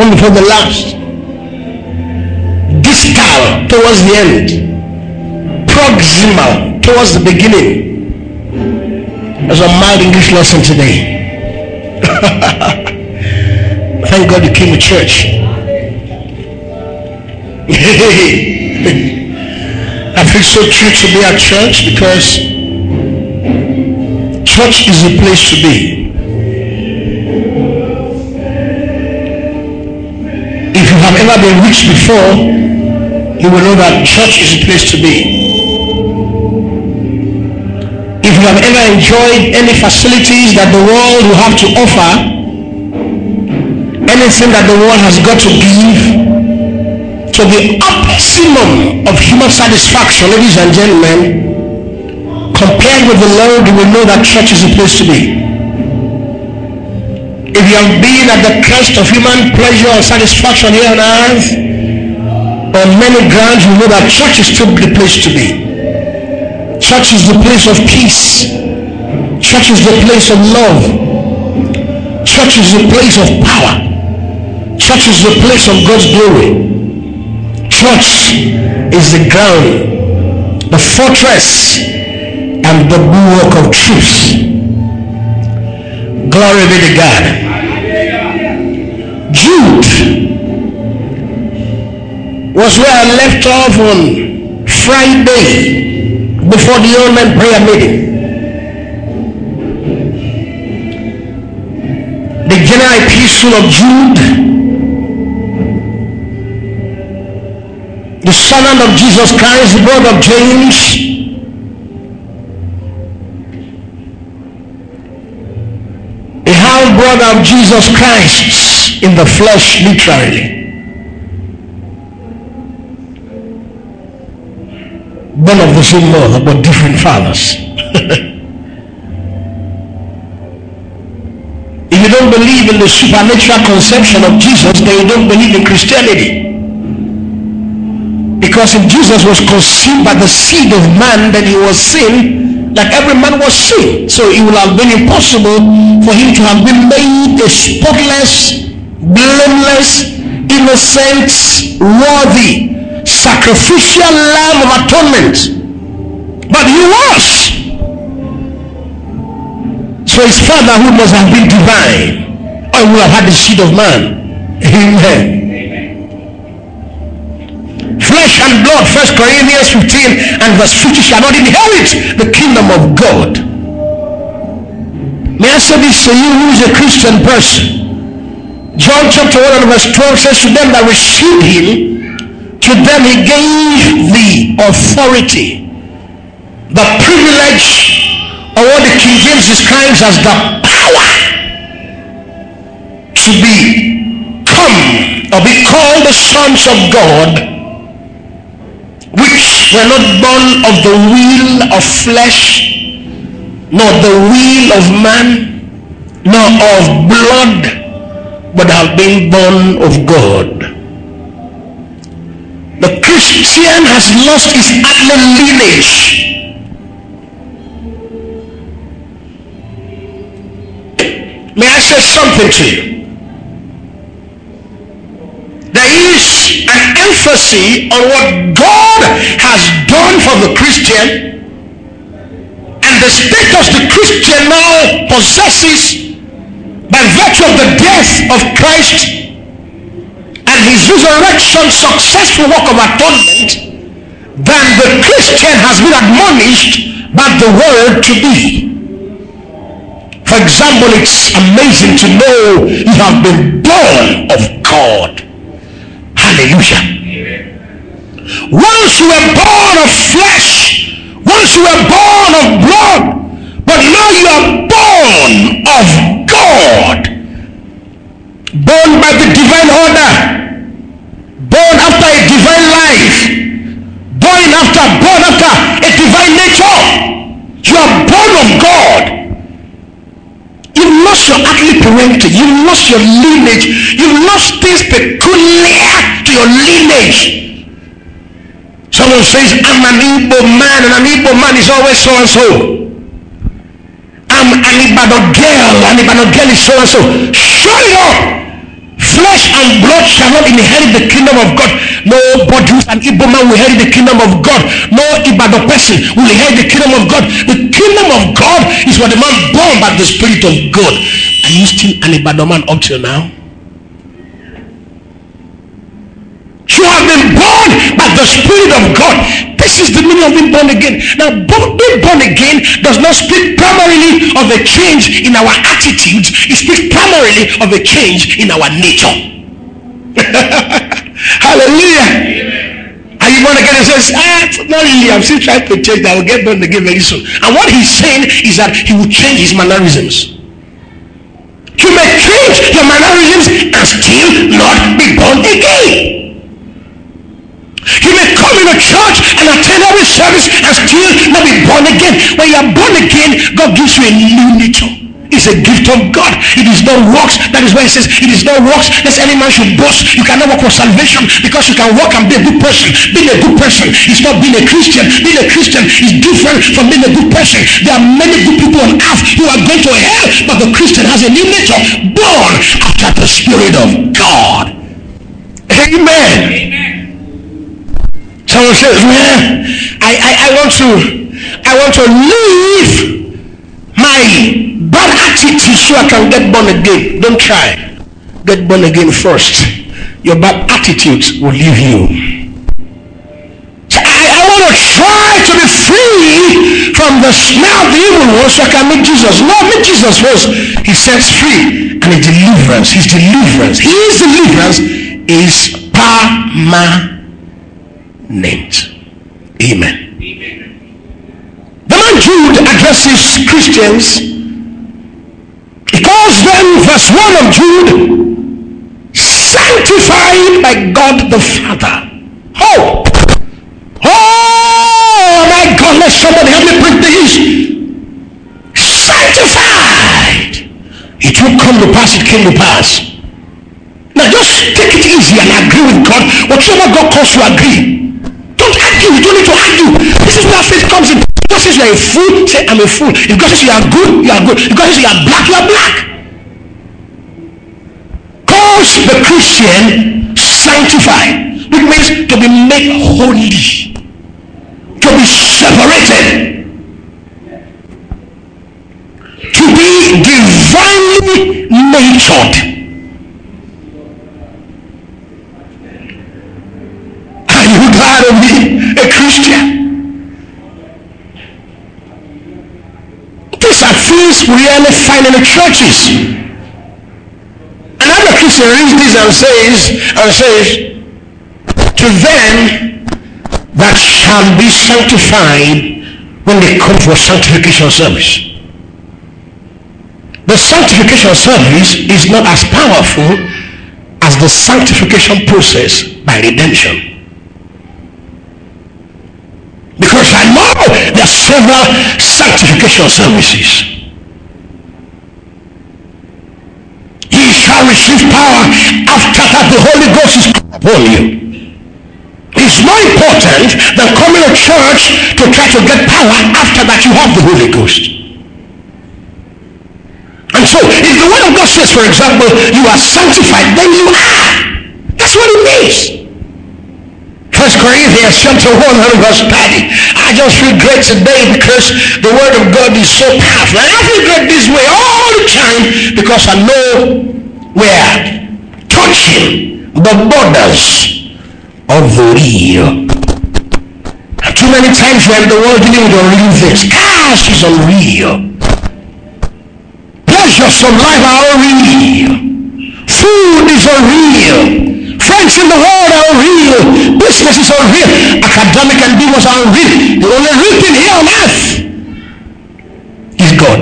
one before the last. Distal towards the end. Proximal towards the beginning. There's a mild English lesson today. Thank God you came to church. I feel so true to be at church because church is a place to be. Have ever been rich before, you will know that church is a place to be. If you have ever enjoyed any facilities that the world will have to offer, anything that the world has got to give, to the optimum of human satisfaction, ladies and gentlemen, compared with the Lord, you will know that church is a place to be. If you have been at the crest of human pleasure or satisfaction here on earth, on many grounds, you know that church is still the place to be. Church is the place of peace. Church is the place of love. Church is the place of power. Church is the place of God's glory church is the ground, the fortress, and the bulwark of truth. Glory be to God. Jude was where I left off on Friday before the man prayer meeting. The general epistle of Jude the son of Jesus Christ, the brother of James. A brother of Jesus Christ in the flesh, literally. Born of the same mother, but different fathers. if you don't believe in the supernatural conception of Jesus, then you don't believe in Christianity. Because if Jesus was conceived by the seed of man, then he was sin, like every man was sin. So it would have been impossible for him to have been made a spotless, blameless, innocent, worthy, sacrificial lamb of atonement. But he was. So his fatherhood must have been divine, or he would have had the seed of man. Amen flesh and blood, First Corinthians 15 and verse 50 shall not inherit the kingdom of God. May I say this to you who is a Christian person? John chapter 1 and verse 12 says to them that received him, to them he gave the authority, the privilege, or what the King James describes as the power to be come or be called the sons of God which were not born of the will of flesh, nor the will of man, nor of blood, but have been born of God. The Christian has lost his earthly lineage. May I say something to you? There is emphasis on what God has done for the Christian and the status the Christian now possesses by virtue of the death of Christ and his resurrection successful work of atonement than the Christian has been admonished by the word to be. For example, it's amazing to know you have been born of God. Hallelujah. Once you were born of flesh, once you were born of blood, but now you are born of God. Born by the divine order, born after a divine life, born after, born after a divine nature. You are born of God. You've lost your earthly parentage. You've lost your lineage. You've lost things peculiar to your lineage. Someone says, I'm an Igbo man, and an Igbo man is always so and so. I'm an Ibadan girl, and Ibadan girl is so and so. Shut it up! flesh and blood shall not inherit the kingdom of God. Nobody who's an Igbo man will inherit the kingdom of God. No Ibadan person will inherit the kingdom of God. The kingdom of God is what the man born by the Spirit of God. Are you still an Ibadan man up till now? You have been born the Spirit of God. This is the meaning of being born again. Now, being born again does not speak primarily of a change in our attitudes, it speaks primarily of a change in our nature. Hallelujah. Are you born again? He says, ah, not really. I'm still trying to change. I will get born again very soon. And what he's saying is that he will change his mannerisms. You may change your mannerisms and still not be born again. You may come in a church and attend every service and still not be born again. When you are born again, God gives you a new nature. It's a gift of God. It is not works. That is why he says, it is not works. Lest any man should boast. You cannot work for salvation because you can work and be a good person. Being a good person is not being a Christian. Being a Christian is different from being a good person. There are many good people on earth who are going to hell, but the Christian has a new nature, born after the Spirit of God. Amen. Amen. Says, man, I, I, I want to I want to leave my bad attitude so I can get born again. Don't try. Get born again first. Your bad attitudes will leave you. I, I want to try to be free from the smell of the evil one so I can meet Jesus. No, meet Jesus first. He sets free and a deliverance. His deliverance. His deliverance is permanent named. Amen. Amen. The man Jude addresses Christians. He calls them, verse 1 of Jude, sanctified by God the Father. Oh! Oh my God, let somebody help me preach this. Sanctified. It will come to pass, it came to pass. Now just take it easy and agree with God. Whatever God calls you, agree. You don't need to argue. This is where faith comes in. God says you are a fool, say I'm a fool. If God says you are good, you are good. If God says you are black, you are black. Cause the Christian sanctified, which means to be made holy, to be separated, to be divinely natured. to be a Christian. These are things we rarely find in the churches. Another Christian reads this and says, and says, to them that shall be sanctified when they come for sanctification service. The sanctification service is not as powerful as the sanctification process by redemption. Because I know there are several sanctification services. Ye shall receive power after that the Holy Ghost is upon you. It's more important than coming to church to try to get power after that you have the Holy Ghost. And so, if the word of God says, for example, you are sanctified, then you are. That's what it means. First Corinthians chapter 1 verse 30. I just feel great today because the word of God is so powerful. And I feel great this way all the time because I know we're touching the borders of the real. Too many times we're the world dealing with unreal things. Cash is unreal. Pleasures of life are unreal. Food is unreal. Friends in the world are real. Businesses are real. Academic and business are real. The only real thing here on earth is God.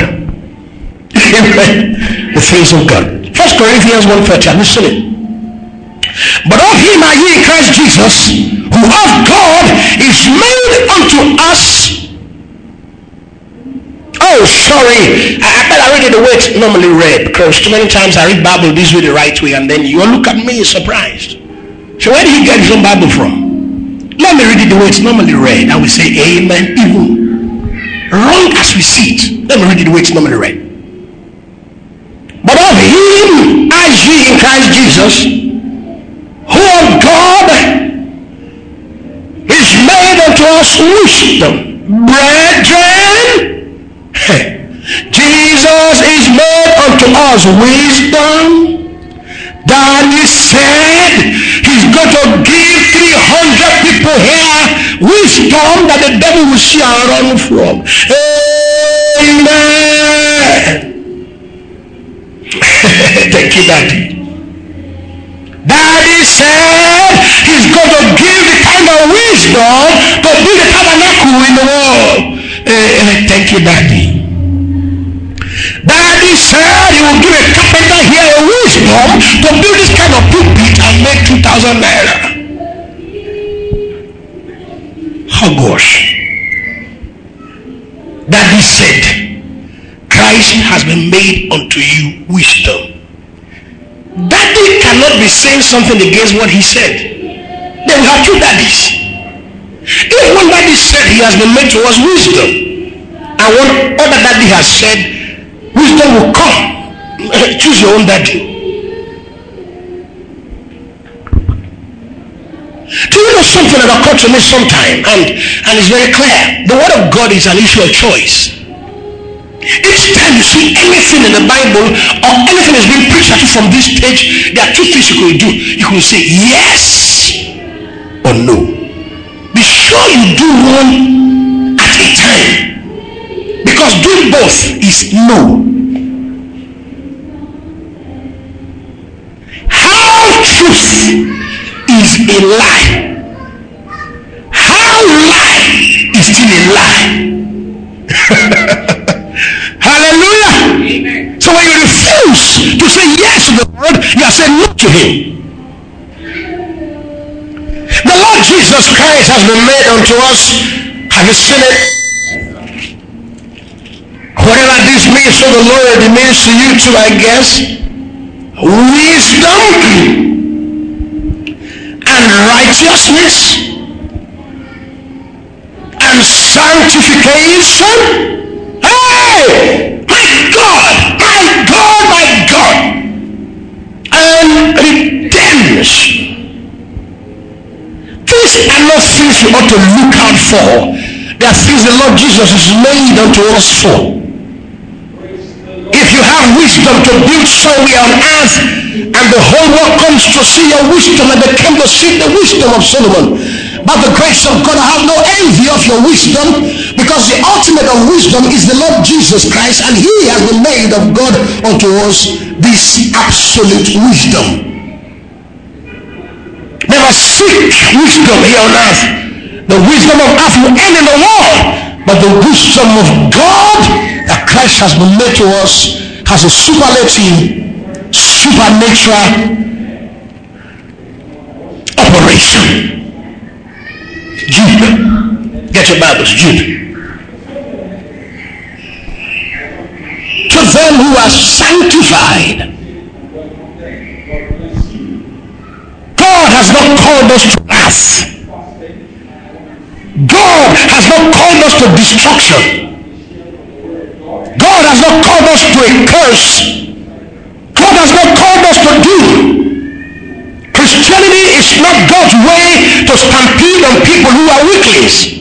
the face of God. First Corinthians 1.30. I'm. But of him are ye Christ Jesus, who of God is made unto us Oh, sorry. I, I better read it the way it's normally read because too many times I read Bible this way the right way and then you look at me surprised. So where did he get his own Bible from? Let me read it the way it's normally read. I will say amen even wrong as we see it. Let me read it the way it's normally read. But of him as ye in Christ Jesus, who of God is made unto us wisdom. Brethren, Jesus is made unto us wisdom. Daddy said he's going to give 300 people here wisdom that the devil will see and run from. Amen. Thank you, Daddy. Daddy said he's going to give the kind of wisdom to build the tabernacle in the world. Uh, thank you, Daddy. Daddy said he will give a carpenter here a wisdom to build this kind of pulpit and make 2,000 naira. that he said, Christ has been made unto you wisdom. Daddy cannot be saying something against what he said. Then we have two daddies. If one daddy said he has been made to us wisdom, and one other daddy has said wisdom will come, choose your own daddy. Do you know something that occurred to me sometime? And, and it's very clear. The word of God is an issue of choice. Each time you see anything in the Bible or anything is being preached at you from this stage, there are two things you can do. You can say yes or no. Be sure you do one at a time. Because doing both is no. How truth is a lie. How lie is still a lie. Hallelujah. Amen. So when you refuse to say yes to the Lord, you are saying no to him. The Lord Jesus Christ has been made unto us. Have you seen it? Whatever this means to the Lord, it means to you too, I guess. Wisdom and righteousness and sanctification Hey! My God! My God! My God! And redemption. These are not things you ought to look out for. They are things the Lord Jesus is made unto us for. If you have wisdom to build somewhere on earth, and the whole world comes to see your wisdom, and they come to see the wisdom of Solomon, by the grace of God, I have no envy of your wisdom because the ultimate of wisdom is the Lord Jesus Christ and he has been made of God unto us this absolute wisdom. Never seek wisdom here on earth. The wisdom of earth will end in the world. But the wisdom of God that Christ has been made to us has a superlative, supernatural operation. Jude. Get your Bibles, Jude. To them who are sanctified. God has not called us to wrath. God has not called us to destruction. God has not called us to a curse. God has not called us to do. Christianity is not God's way to stampede on people who are weaklings.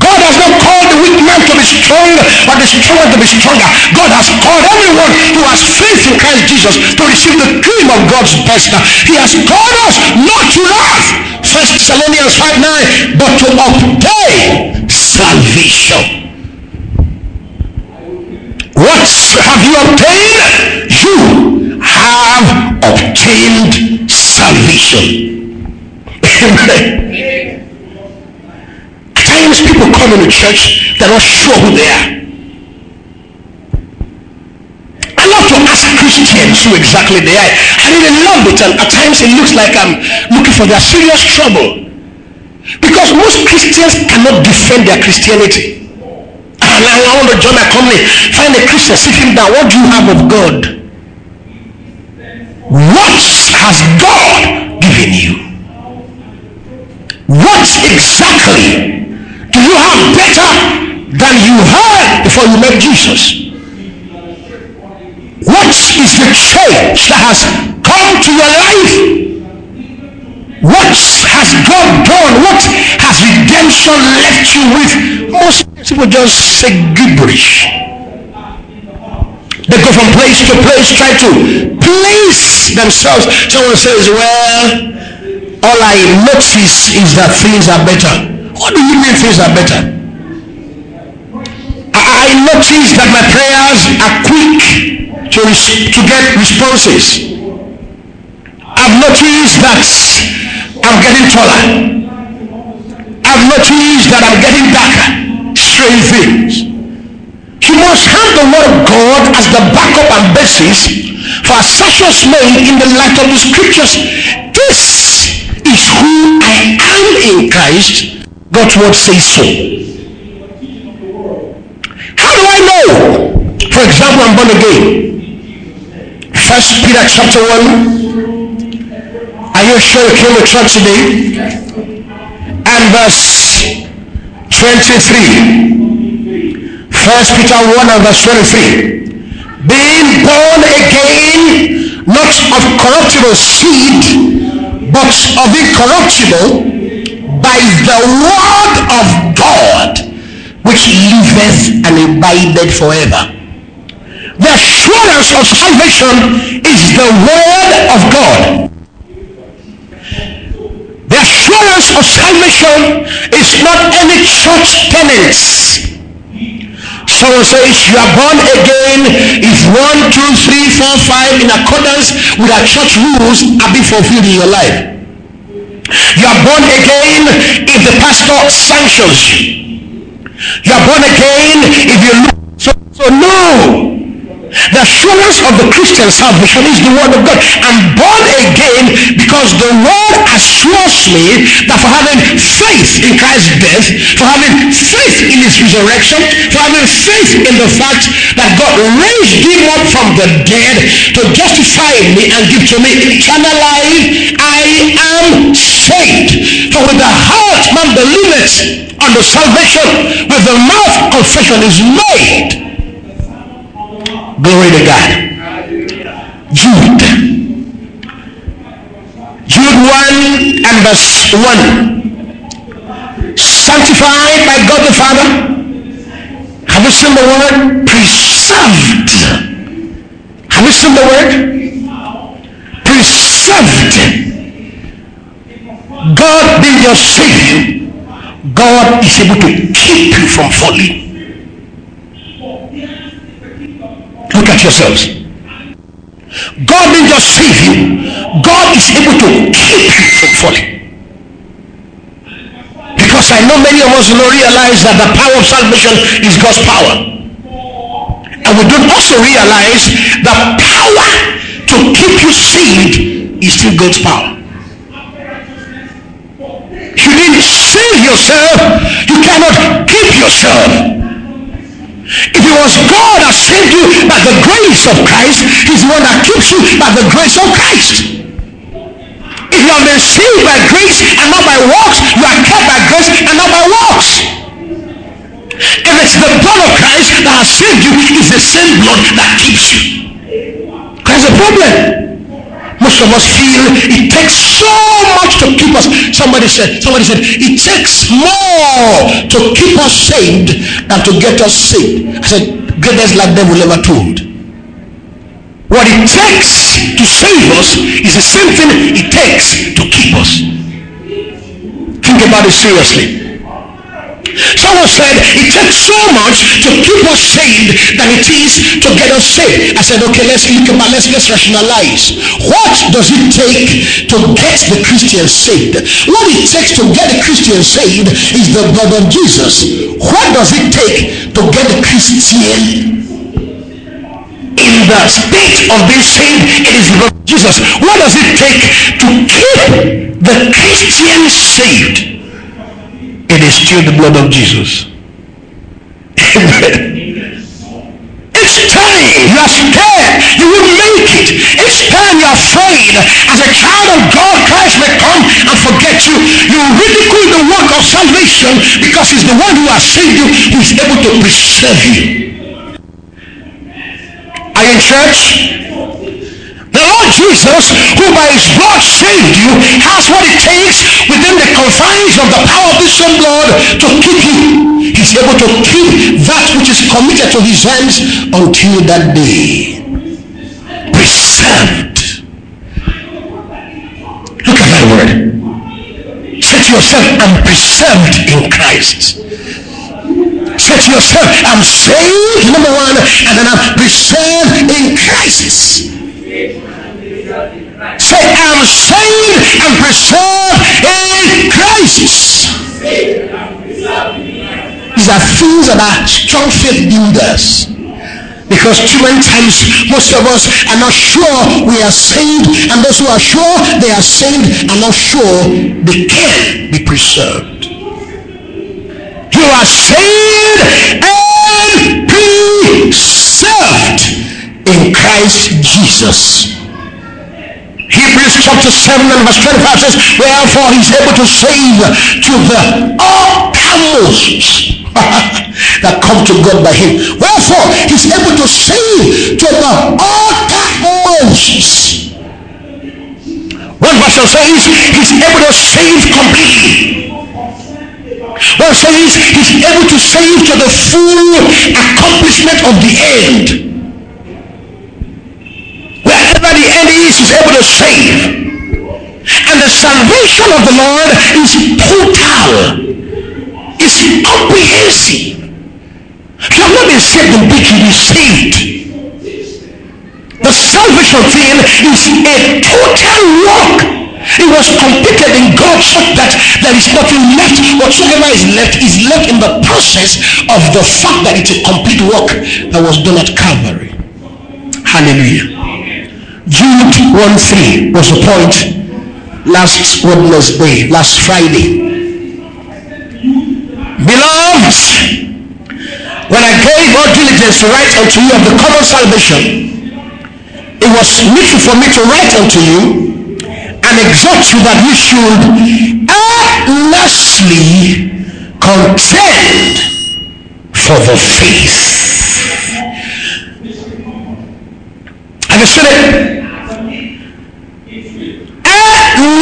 God has not called the weak man to be strong, but the strong to be stronger. God has called everyone who has faith in Christ Jesus to receive the cream of God's best. He has called us not to wrath. First Thessalonians 5 9, but to obtain salvation. What have you obtained? You have obtained salvation. Amen. At times people come into church, they're not sure who they are. I love to ask Christians who exactly they are. I really love it, and at times it looks like I'm looking for their serious trouble. Because most Christians cannot defend their Christianity. And I want to join my company, find a Christian, sit him down. What do you have of God? What has God given you? What exactly do you have better than you had before you met Jesus? What is the change that has come to your life, what has God done? What has redemption left you with? Most people just say gibberish. They go from place to place, try to place themselves. Someone says, Well, all I notice is that things are better. What do you mean things are better? I notice that my prayers are quick to, to get responses. I've noticed that I'm getting taller. I've noticed that I'm getting darker. Strange things. You must have the word of God as the backup and basis for such assertions made in the light of the scriptures. This is who I am in Christ. God's word says so. How do I know? For example, I'm born again. First Peter chapter 1. Are you sure you came to church today? And verse 23. First Peter 1 and verse 23. Being born again, not of corruptible seed, but of incorruptible, by the word of God which liveth and abideth forever. The assurance of salvation is the word of God. The assurance of salvation is not any church tenants. Someone says you are born again if one, two, three, four, five in accordance with our church rules are being fulfilled in your life. You are born again if the pastor sanctions you. You are born again if you look. So, so no. The assurance of the Christian salvation is the word of God. I'm born again because the word assures me that for having faith in Christ's death, for having faith in his resurrection, for having faith in the fact that God raised him up from the dead to justify me and give to me eternal life, I am saved. For with the heart man believeth unto salvation, with the mouth confession is made Glory to God. Jude. Jude 1 and verse 1. Sanctified by God the Father. Have you seen the word? Preserved. Have you seen the word? Preserved. God being your Savior. God is able to keep you from falling. Look at yourselves. God didn't just save you, God is able to keep you from falling. Because I know many of us do not realize that the power of salvation is God's power. And we don't also realize the power to keep you saved is still God's power. You didn't save yourself, you cannot keep yourself. It was God that saved you by the grace of Christ, He's the one that keeps you by the grace of Christ. If you have been saved by grace and not by works, you are kept by grace and not by works. If it's the blood of Christ that has saved you, it's the same blood that keeps you. There's a problem. Most of us feel it takes so much to keep us. Somebody said, somebody said, it takes more to keep us saved than to get us saved. I said, greatest like them will ever told. What it takes to save us is the same thing it takes to keep us. Think about it seriously. Someone said it takes so much to keep us saved than it is to get us saved. I said, okay, let's look about let's let's rationalize. What does it take to get the Christian saved? What it takes to get the Christian saved is the blood of Jesus. What does it take to get the Christian in the state of being saved? It is the blood of Jesus. What does it take to keep the Christian saved? It is still the blood of Jesus. Each time you are scared, you will make it. Each time you are afraid, as a child of God, Christ may come and forget you. You ridicule the work of salvation because he's the one who has saved you, who is able to preserve you. Are you in church? The Lord Jesus, who by his blood saved you, has what it takes within the confines of the power of the same blood to keep you. He's able to keep that which is committed to his hands until that day. Preserved. Look at that word. To yourself, I'm preserved in Christ. To yourself, I'm saved, number one, and then I'm preserved in Christ. I'm saved and preserved in Christ. These are things that are strong faith builders. Because too many times most of us are not sure we are saved, and those who are sure they are saved are not sure they can be preserved. You are saved and preserved in Christ Jesus. Hebrews chapter 7 and verse 25 says, Wherefore he's able to save to the uttermost that come to God by him. Wherefore he's able to save to the uttermost. One version says he's able to save completely. One says he's able to save to the full accomplishment of the end wherever the end is, is able to save. And the salvation of the Lord is total, is comprehensive. You have not been saved in bit, you be saved. The salvation thing is a total work. It was completed in God so that there is nothing left. Whatsoever is left is left in the process of the fact that it's a complete work that was done at Calvary. Hallelujah. 1 3 was the point last Wednesday, last Friday. Beloved, when I gave all diligence to write unto you of the common salvation, it was needful for me to write unto you and exhort you that you should earnestly contend for the faith Have you seen it.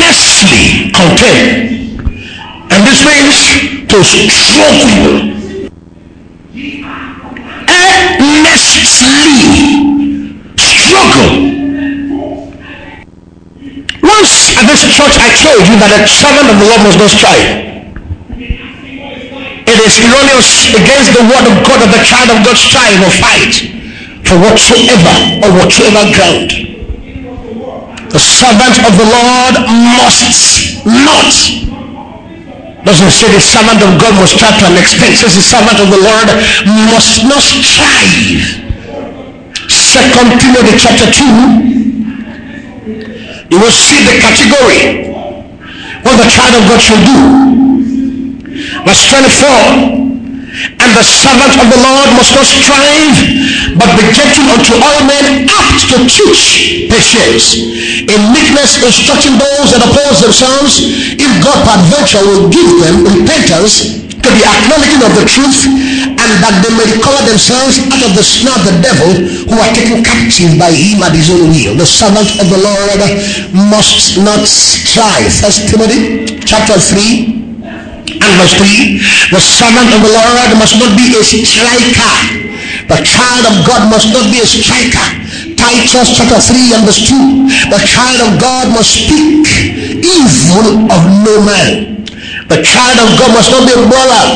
Earnestly contend. And this means to struggle. Earnestly struggle. Once at this church I told you that a servant of the Lord must not strive. It is erroneous against the word of God that the child of God strive or fight for whatsoever or whatsoever ground. The servant of the Lord must not. Doesn't say the servant of God must try to an extent. Says the servant of the Lord must not strive. Second Timothy chapter 2. You will see the category. What the child of God should do. Verse 24 and the servant of the Lord must not strive, but be gentle unto all men, apt to teach patience. In meekness instructing those that oppose themselves, if God peradventure will give them repentance to the acknowledging of the truth, and that they may recover themselves out of the snare of the devil, who are taken captive by him at his own will. The servant of the Lord must not strive. First Timothy chapter 3 and verse 3 the servant of the lord must not be a striker. The child of god must not be a striker. Titus chapter 3 and verse 2 the child of god must speak evil of no man. The child of god must not be a brawler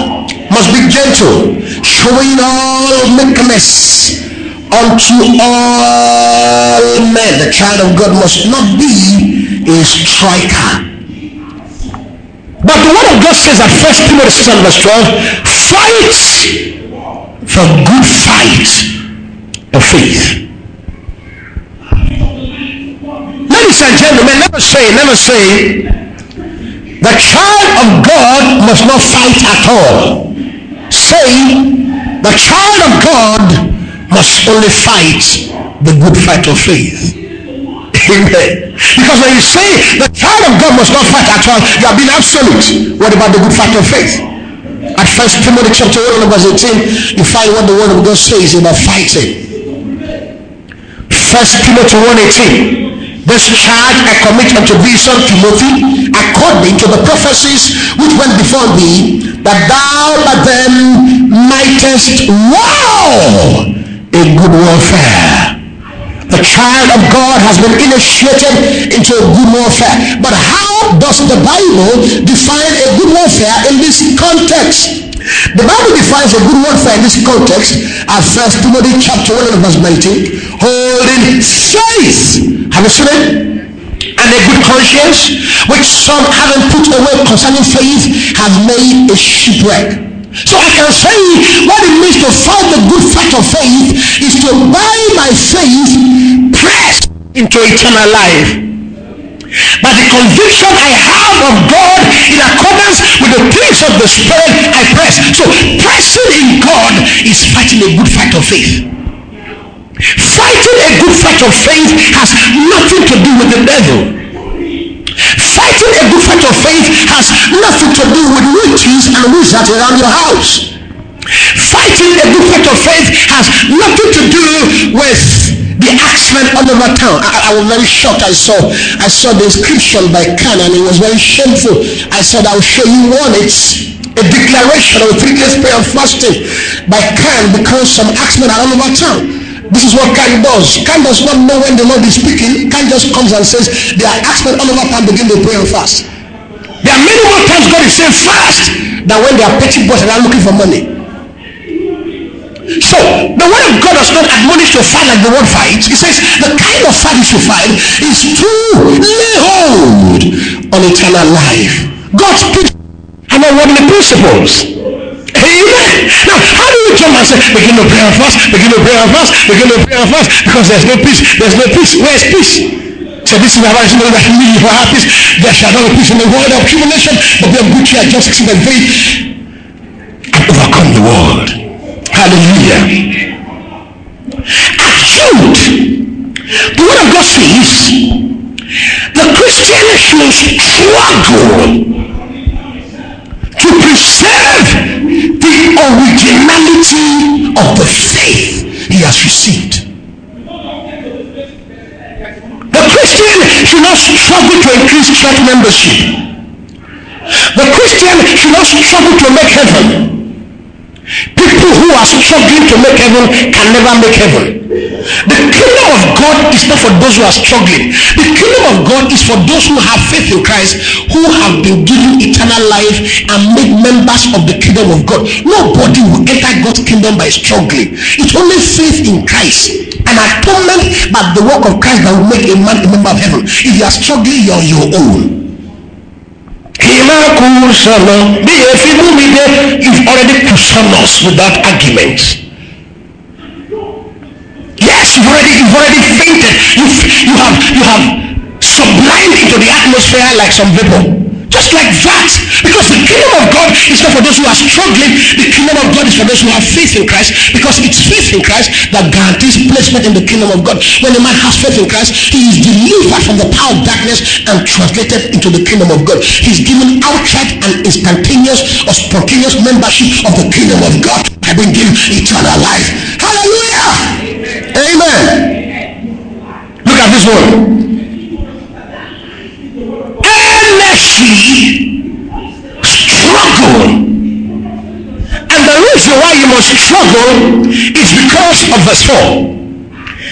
must be gentle showing all meekness unto all men. The child of god must not be a striker but the word of God says that First Timothy 6 and verse 12, fight the good fight of faith. Ladies and gentlemen, never say, never say, the child of God must not fight at all. Say, the child of God must only fight the good fight of faith. Amen. Because when you say the child of God must not fight at all, you are being absolute. What about the good fight of faith? At first Timothy chapter 1 verse 18, you find what the word of God says about fighting. First Timothy 1 18. This charge I commit unto thee, son Timothy, according to the prophecies which went before thee, that thou by them mightest war a good warfare. The child of God has been initiated into a good warfare. But how does the Bible define a good warfare in this context? The Bible defines a good warfare in this context as First Timothy chapter 1 verse 19, holding faith have you seen it? And a good conscience, which some having put away concerning faith have made a shipwreck. So I can say what it means to fight the good fight of faith is to by my faith press into eternal life. But the conviction I have of God in accordance with the things of the Spirit, I press. So pressing in God is fighting a good fight of faith. Fighting a good fight of faith has nothing to do with the devil. A good fight of faith has nothing to do with witches and wizards around your house. Fighting a good fight of faith has nothing to do with the axemen all over town. I, I, was very shocked. I saw I saw the inscription by CAN and it was very shameful. I said I'll show you one. It's a declaration of three days prayer and fasting by CAN because some axemen are all over town. This is what CAN does. CAN does not know when the Lord is speaking. CAN just comes and says, they are asking all over time begin to pray and fast. There are many more times God is saying fast than when they are petty boys and are looking for money. So the word of God does not admonish to fight like the word fight. He says the kind of fight you should fight is to lay hold on eternal life. God speaks and the principles. Amen. Now, how do you jump and say, begin to pray and fast, begin to pray and fast, begin to pray and fast? Because there's no peace. There's no peace. Where's peace? So this is the advice that he need for peace. There shall not be peace in the world of tribulation, but be of good cheer, in faith and overcome the world. Hallelujah. At Jude, the word of God says, the Christian should struggle to preserve the originality of the faith he has received. The Christian should not struggle to increase church membership. The Christian should not struggle to make heaven. People who are struggling to make heaven can never make heaven. The kingdom of God is not for those who are struggling. The kingdom of God is for those who have faith in Christ, who have been given eternal life and made members of the kingdom of God. Nobody will enter God's kingdom by struggling. It's only faith in Christ and atonement by the work of Christ that will make a man a member of heaven. If you are struggling, you're on your own you've already cushion us with that argument you've already you've already fainted you've, you have you have sublimed into the atmosphere like some vapor just like that. Because the kingdom of God is not for those who are struggling. The kingdom of God is for those who have faith in Christ. Because it's faith in Christ that guarantees placement in the kingdom of God. When a man has faith in Christ, he is delivered from the power of darkness and translated into the kingdom of God. He's given outright and instantaneous or spontaneous membership of the kingdom of God. I've been given eternal life. Hallelujah. Amen. Look at this one earnestly struggle. And the reason why you must struggle is because of verse 4.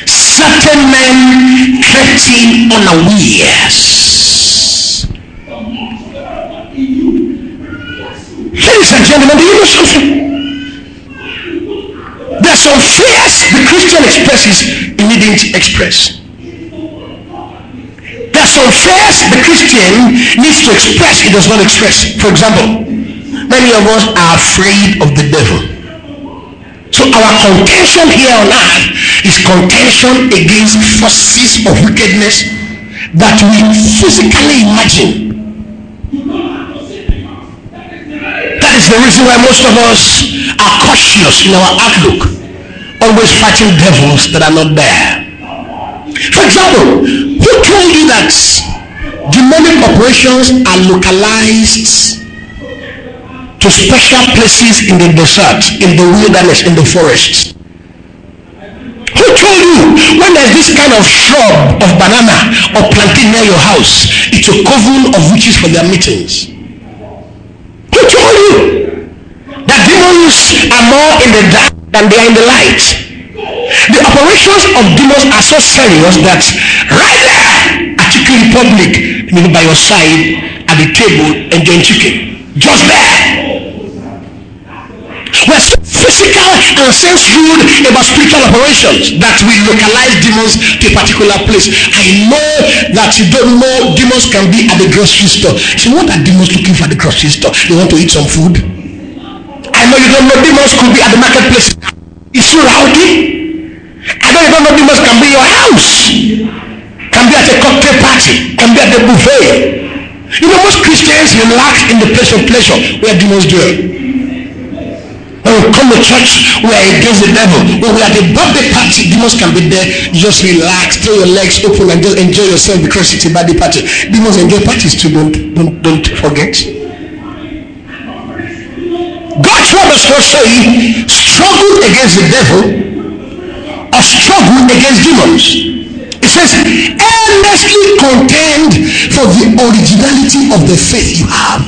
Certain men crept in unawares. Ladies and gentlemen, do you know something? Some fears the Christian expresses he didn't express. There are some fears the Christian needs to express, he does not express. For example, many of us are afraid of the devil. So our contention here on earth is contention against forces of wickedness that we physically imagine. That is the reason why most of us are cautious in our outlook, always fighting devils that are not there. For example, who told you that demonic operations are localized to special places in the desert, in the wilderness, in the forest? Who told you when there's this kind of shrub of banana or plantain near your house, it's a coven of witches for their meetings. Who told you that demons are more in the dark than they are in the light? The operations of demons are so serious that right there at Chicken Republic, maybe by your side at the table enjoying chicken, just there. We're so physical and sense ruled about spiritual operations that we localize demons to a particular place. I know that you don't know demons can be at the grocery store. So what are demons looking for at the grocery store? They want to eat some food. I know you don't know demons could be at the marketplace. Is you rowdy? I know you don't know demons can be your house. Can be at a cocktail party. Can be at the buffet. You know most Christians relax in the place of pleasure where demons dwell. When we come to church, we are against the devil. When we are at the birthday party, demons can be there. just relax, throw your legs open, and just enjoy yourself because it's a birthday party. Demons enjoy parties too. Don't don't don't forget. God's does not say struggle against the devil or struggle against demons. It says earnestly contend for the originality of the faith you have.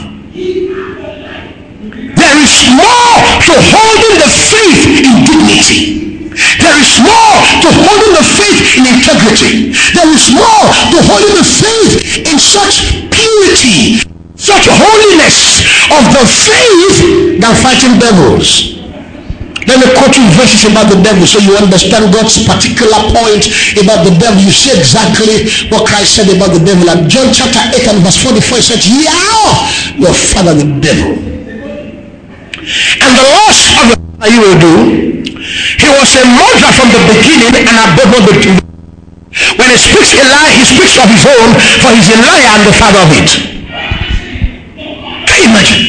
There is more to holding the faith in dignity. There is more to holding the faith in integrity. There is more to holding the faith in such purity, such holiness of the faith than fighting devils. Let me quote you verses about the devil so you understand God's particular point about the devil. You see exactly what Christ said about the devil. And John chapter 8 and verse 44 said, Yeah, your father the devil and the loss of the father you will do. He was a murderer from the beginning and above the. When he speaks a lie, he speaks of his own, for he's a liar and the father of it. Can you imagine?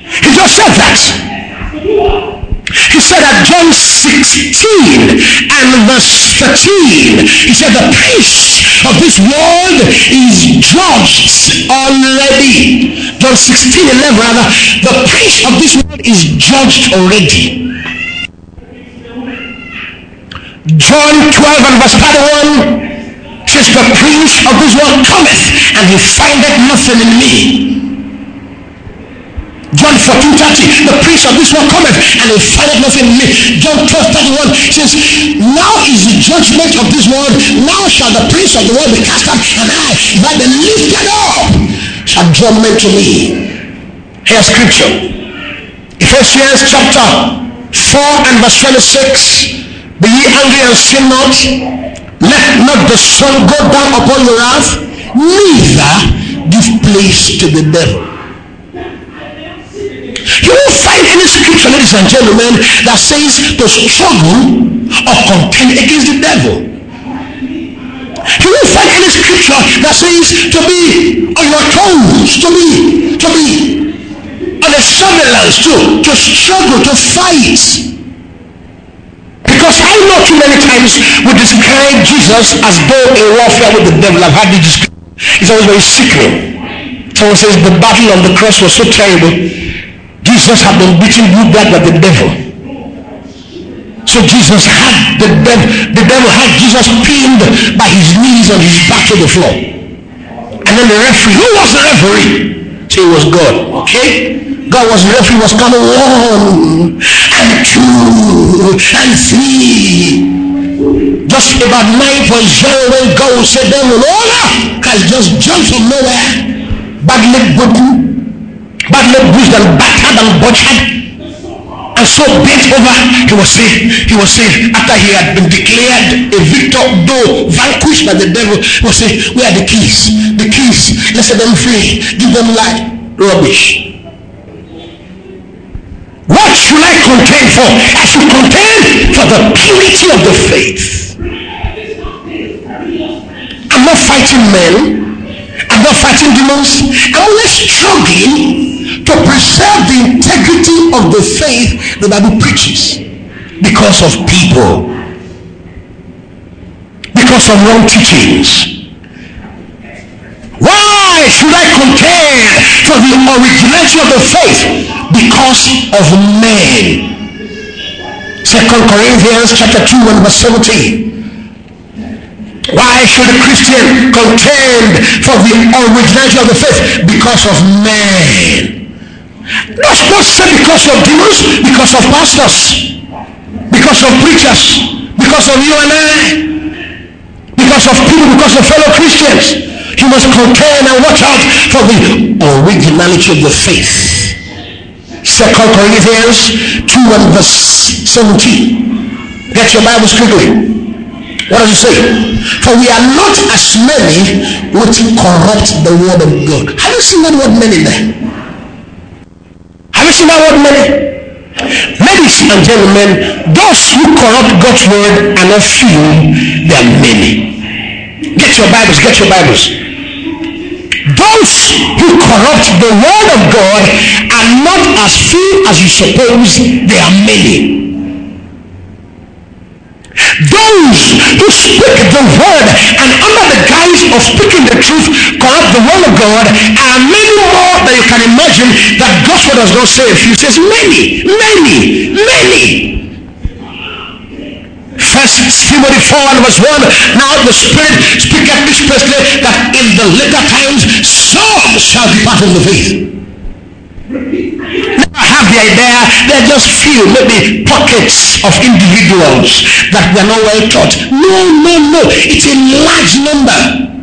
He just said that. He said at John 16 and verse 13, he said, The prince of this world is judged already. John 16, 11, rather, the prince of this world is judged already. John 12 and verse 31 says, The prince of this world cometh, and he findeth nothing in me. John 14 30, the prince of this world cometh and he findeth nothing in me. John 12 31 says, Now is the judgment of this world. Now shall the prince of the world be cast out, and I, if I be lifted up, shall draw men to me. Here's scripture. Ephesians chapter 4 and verse 26. Be ye angry and sin not. Let not the sun go down upon your wrath, neither give place to the devil. You won't find any scripture, ladies and gentlemen, that says to struggle or contend against the devil. You won't find any scripture that says to be on your toes, to be, to be on the surveillance, to, to struggle, to fight. Because I know too many times we describe Jesus as though a warfare with the devil. I've had description. It's always very sickening. Someone says the battle on the cross was so terrible Jesus had been beaten you back by the devil. So Jesus had the devil, the devil had Jesus pinned by his knees and his back to the floor. And then the referee, who was the referee? So it was God. Okay? God was referee, was coming one and two and three. Just about 9.0 when God said, devil, oh, has just jumped from nowhere. Badly broken badly bruised and battered and butchered. And so bent over he was saying he was saying after he had been declared a victor though vanquished by the devil he was saying where are the keys? The keys. Let's set them free. Give them life. Rubbish what should i contend for? I should contend for the purity of the faith. I'm not fighting men. I'm not fighting demons. I'm only struggling to preserve the integrity of the faith the Bible preaches. Because of people, because of wrong teachings. Why should I contend for the originality of the faith? Because of men. Second Corinthians chapter 2 and verse 17. Why should a Christian contend for the originality of the faith? Because of men. Not, not say because of demons, because of pastors, because of preachers, because of you and I, because of people, because of fellow Christians. You must contend and watch out for the originality of the faith. Second Corinthians 2 and verse 17. Get your Bibles quickly. What does it say? For we are not as many which corrupt the word of God. Have you seen that word many there? Have you seen that word many? Ladies and gentlemen, those who corrupt God's word are not few, they are many. Get your Bibles, get your Bibles. Those who corrupt the word of God are not as few as you suppose, they are many. Those who speak the word and under the guise of speaking the truth corrupt the word of God are many more than you can imagine that word does not say a few. says many, many, many. First Timothy 4 and verse 1. Now the Spirit speaketh expressly that in the later times some shall depart from the faith have the idea they're just few, maybe pockets of individuals that were not well taught. No, no, no. It's a large number.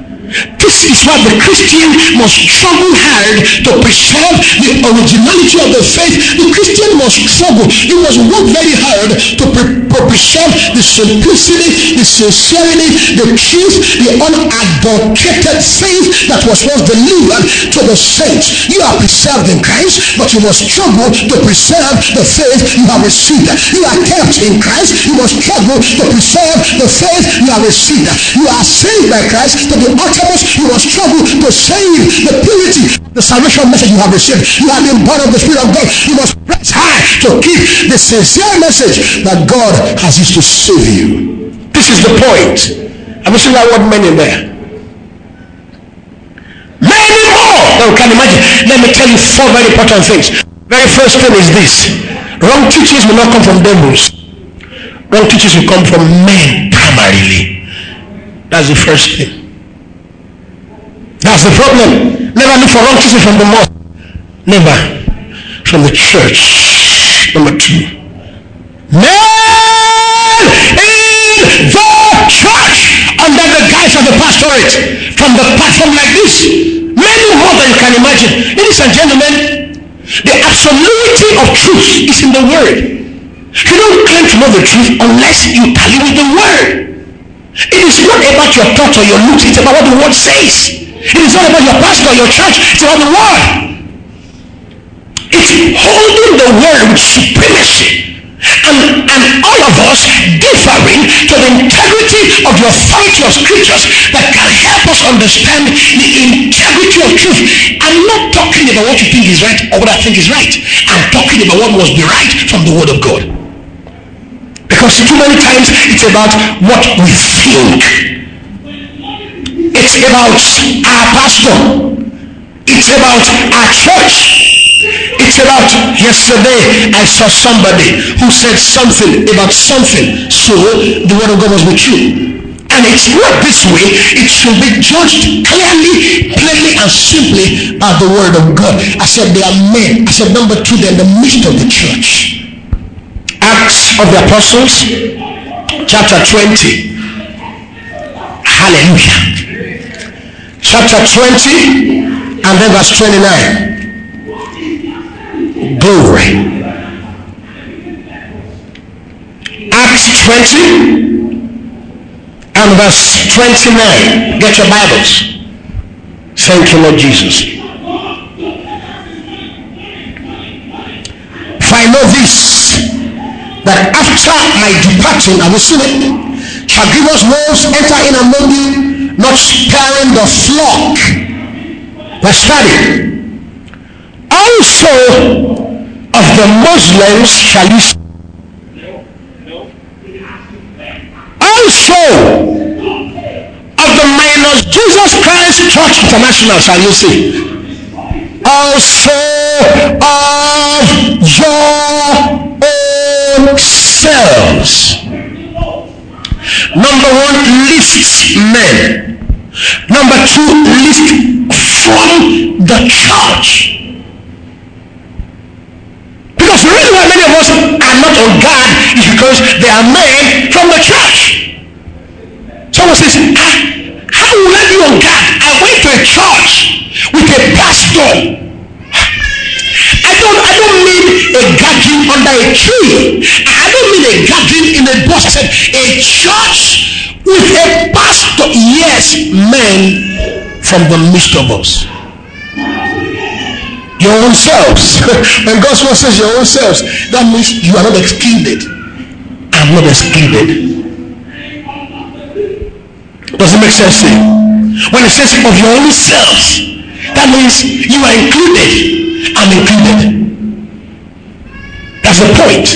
This is why the Christian must struggle hard to preserve the originality of the faith. The Christian must struggle. He must work very hard to, pre- to preserve the simplicity, the sincerity, the truth, the unadulterated faith that was once delivered to the saints. You are preserved in Christ, but you must struggle to preserve the faith you have received. You are kept in Christ. You must struggle to preserve the faith you have received. You are saved by Christ to the utter you must struggle to save the purity, the salvation message you have received. You have been born of the Spirit of God. You must press high to keep the sincere message that God has used to save you. This is the point. You seen that word many there? Many more than we can imagine. Let me tell you four very important things. Very first thing is this. Wrong teachings will not come from devils. Wrong teachings will come from men primarily. That's the first thing. That's the problem. Never look for wrong teaching from the mosque. Never. From the church. Number two. Men in the church under the guise of the pastorate from the platform like this. Many more than you can imagine. Ladies and gentlemen, the absolutity of truth is in the word. You don't claim to know the truth unless you tally with the word. It is not about your thoughts or your looks, it's about what the word says. It is not about your pastor, or your church. It's about the word. It's holding the word with supremacy. And, and all of us differing to the integrity of the authority of scriptures that can help us understand the integrity of truth. I'm not talking about what you think is right or what I think is right. I'm talking about what must be right from the word of God. Because too many times it's about what we think it's about our pastor. It's about our church. It's about yesterday I saw somebody who said something about something. So the word of God was with you. And it's not this way. It should be judged clearly, plainly, and simply by the word of God. I said they are men. I said number two, they're the midst of the church. Acts of the Apostles, chapter 20. Hallelujah chapter 20 and then verse 29. Glory. Acts 20 and verse 29. Get your Bibles. Thank you, Lord Jesus. For I know this, that after my departing, I will see it, shall grievous wolves enter in among you not sparing the flock. Let's study. Also of the Muslims shall you also of the minors Jesus Christ Church International shall you see also of your own themselves. Number one, lift men. Number two, lift from the church. Because the reason why many of us are not on guard is because they are men from the church. Someone says, ah, how will I be on guard? I went to a church with a pastor. A tree. I don't mean a gathering in a bush. I said a church with a pastor. Yes, men from the midst of us. Your own selves. when word says your own selves, that means you are not excluded. I'm not excluded. Does it make sense to you? When it says of your own selves, that means you are included. I'm included. That's the point.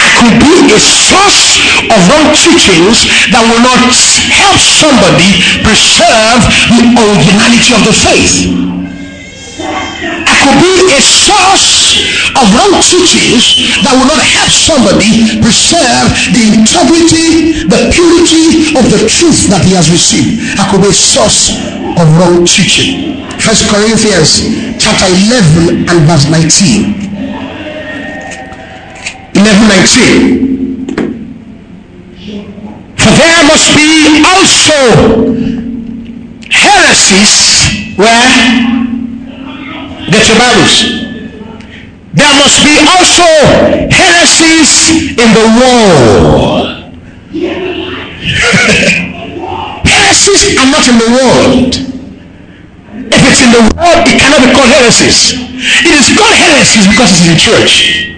I could be a source of wrong teachings that will not help somebody preserve the originality of the faith I could be a source of wrong teachings that will not help somebody preserve the integrity, the purity of the truth that he has received. That could be a source of wrong teaching. First Corinthians chapter 11 and verse 19. 11 19. For there must be also heresies where Get your Bibles. There must be also heresies in the world. heresies are not in the world. If it's in the world, it cannot be called heresies. It is called heresies because it's in the church.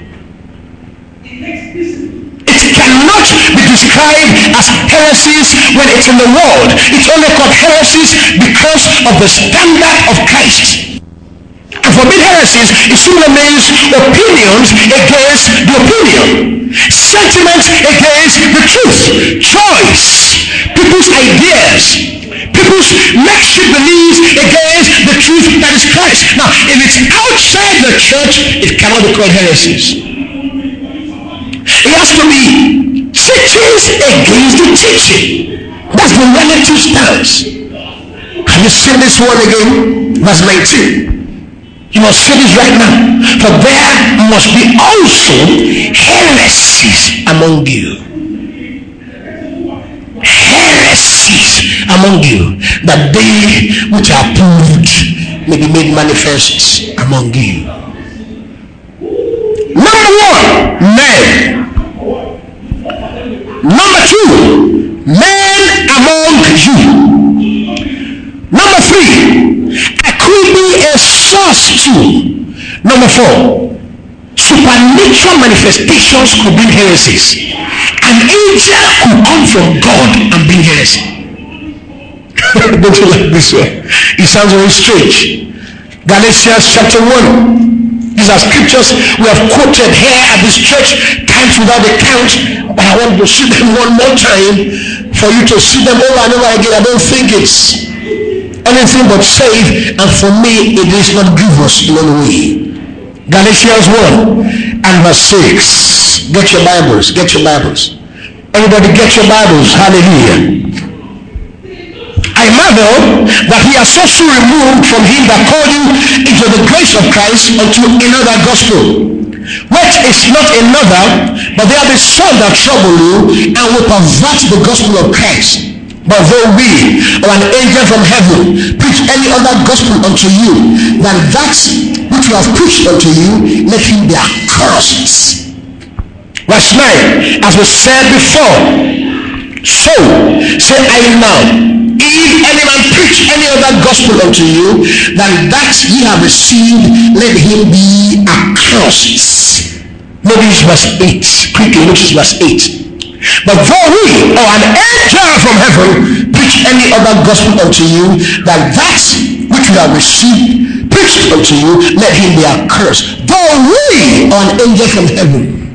Cannot be described as heresies when it's in the world. It's only called heresies because of the standard of Christ. And forbid heresies it simply means opinions against the opinion, sentiments against the truth, choice, people's ideas, people's makeshift beliefs against the truth that is Christ. Now, if it's outside the church, it cannot be called heresies. It has to be teachings against the teaching. That's the relative stance. Have you seen this word again? Verse 19. You must say this right now. For there must be also heresies among you. Heresies among you. That they which are proved may be made manifest among you. Number one, men. Number two, men among you. Number three, could be a source too. Number four, supernatural manifestations could bring heresies. An angel could come from God and bring heresy. Don't you like this one? It sounds very strange. Galatians chapter 1. These are scriptures we have quoted here at this church times without a count. But I want to see them one more time for you to see them over and over again. I don't think it's anything but safe, and for me it is not grievous in any way. Galatians 1 and verse 6. Get your Bibles, get your Bibles. Everybody get your Bibles. Hallelujah. I marvel that he has so soon removed from him that called you into the grace of Christ unto another gospel, which is not another, but they are the son that trouble you and will pervert the gospel of Christ but though we or an angel from heaven preach any other gospel unto you than that which we have preached unto you, let him be accursed. Verse 9, as we said before, so say I now, if any man preach any other gospel unto you than that ye have received, let him be accursed. Notice verse 8. Quickly, notice verse 8. But though we or an angel from heaven preach any other gospel unto you than that which you have received preached unto you, let him be accursed. Though we or an angel from heaven.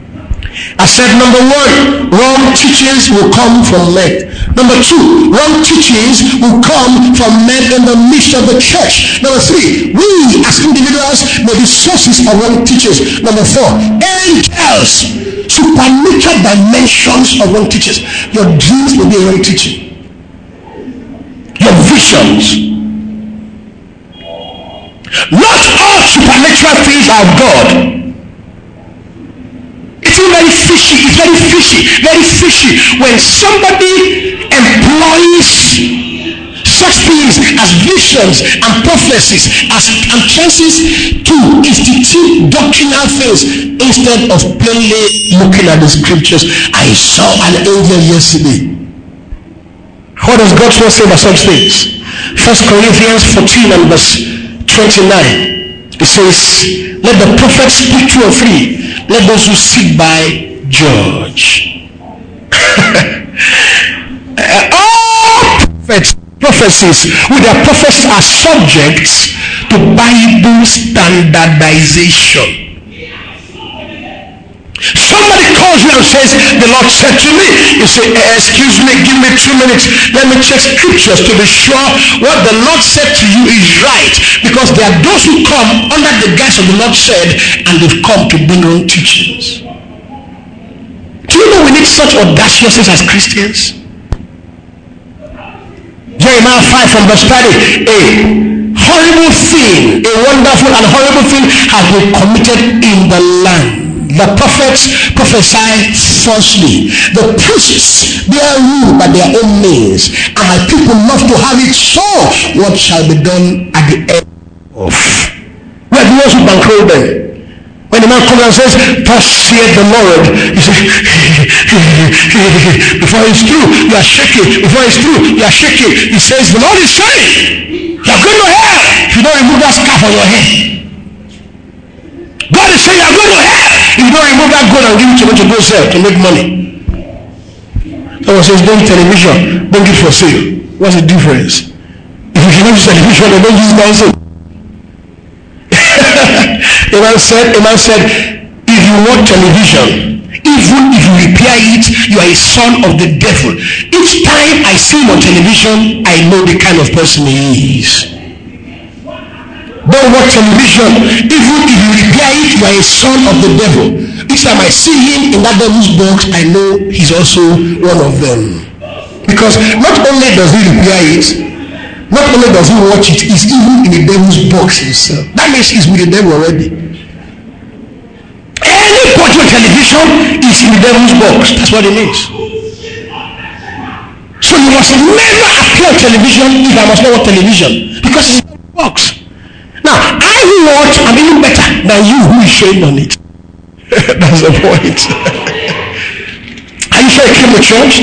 I said number one, wrong teachings will come from men. Number two, wrong teachings will come from men in the midst of the church. Number three, we as individuals may be sources of wrong teachings. Number four, angels supernatural dimensions of wrong teachers. Your dreams will be a wrong teaching. Your visions. Not all supernatural things are God. It's very fishy. It's very fishy. Very fishy when somebody employs such things as visions and prophecies as and chances to institute doctrinal things instead of plainly looking at the scriptures. I saw an angel yesterday. What does God's word say about such things? First Corinthians 14 and verse 29. It says, Let the prophet speak two or. Let those who sit by judge. All prophets prophecies with their prophecies are subjects to Bible standardization. Somebody calls you and says, The Lord said to me, You say, eh, Excuse me, give me two minutes. Let me check scriptures to be sure what the Lord said to you is right. Because there are those who come under the guise of the Lord said, and they've come to bring wrong teachings. Do you know we need such audaciousness as Christians? Jeremiah 5 from verse 30. A horrible thing, a wonderful and horrible thing has been committed in the land. The prophets prophesy falsely. The priests bear rule by their own means. And my people love to have it so. What shall be done at the end of? Where the ones who bankroll them? When the man comes and says, Thus saith the Lord, you say, before it's true, you are shaking. Before it's true, you are shaking. He says, The Lord is saying, You are going to hell if you don't remove that scarf on your head. God is saying, You are going to hell if you don't remove that gold and give it to me to go sell to make money. Someone says, Don't television, don't give for sale. What's the difference? If you cannot use television, then don't use dancing. a man said, a man said, if you want television, even if you repair it, you are a son of the devil. Each time I see him on television, I know the kind of person he is. Don't watch television. Even if you repair it, you are a son of the devil. Each time I see him in that devil's box, I know he's also one of them. Because not only does he repair it, not only does he watch it, he's even in the devil's box himself. That means he's with the devil already. Any on television is in the devil's box. That's what it means. So you must never appear on television if I must not watch television. Because it's in the box. Now, Watch, I'm even better than you who is showing on it. That's the point. Are you sure you came to church?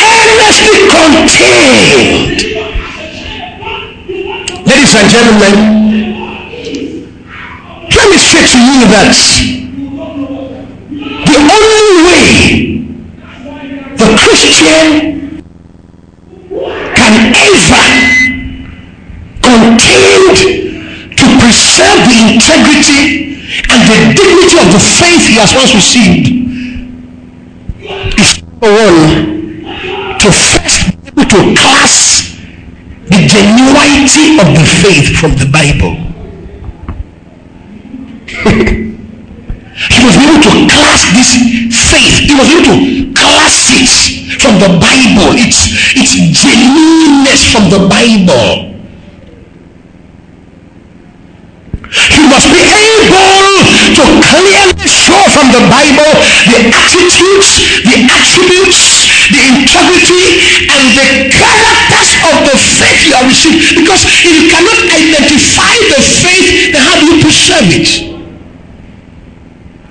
earnestly contained. Ladies and gentlemen, let me say to you that the only way the Christian integrity and the dignity of the faith he has once received is one to first be able to class the genuinity of the faith from the Bible. he was able to class this faith. He was able to class it from the Bible. It's its genuineness from the Bible. You must be able to clearly show from the Bible the attitudes, the attributes, the integrity and the characters of the faith you have received. Because if you cannot identify the faith, then how do you preserve it?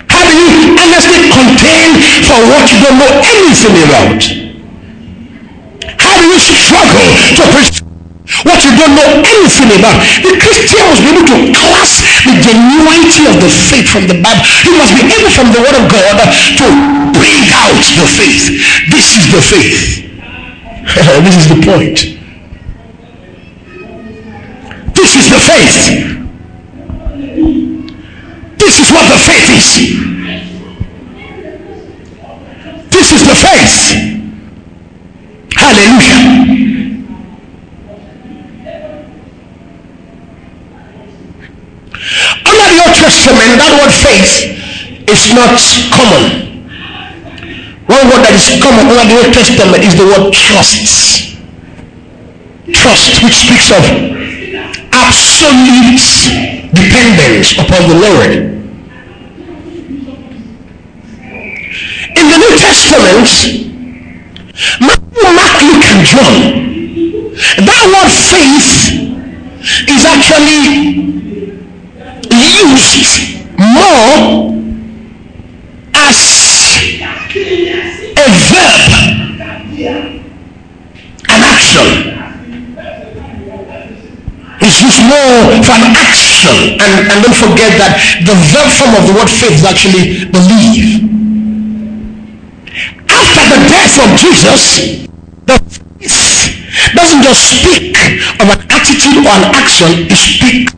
How do you honestly contend for what you don't know anything about? How do you struggle to preserve what you don't know anything about. The Christian must be able to class the genuinity of the faith from the Bible. He must be able from the Word of God to bring out the faith. This is the faith. this is the point. This is the faith. This is what the faith is. This is the faith. Hallelujah. Testament, that word faith is not common. One word that is common under the Old Testament is the word trust. Trust, which speaks of absolute dependence upon the Lord. In the New Testament, Matthew, Mark, Luke, and John, that word faith is actually used more as a verb, an action is used more for an action. And, and don't forget that the verb form of the word faith is actually believe. After the death of Jesus, the faith doesn't just speak of an attitude or an action, it speaks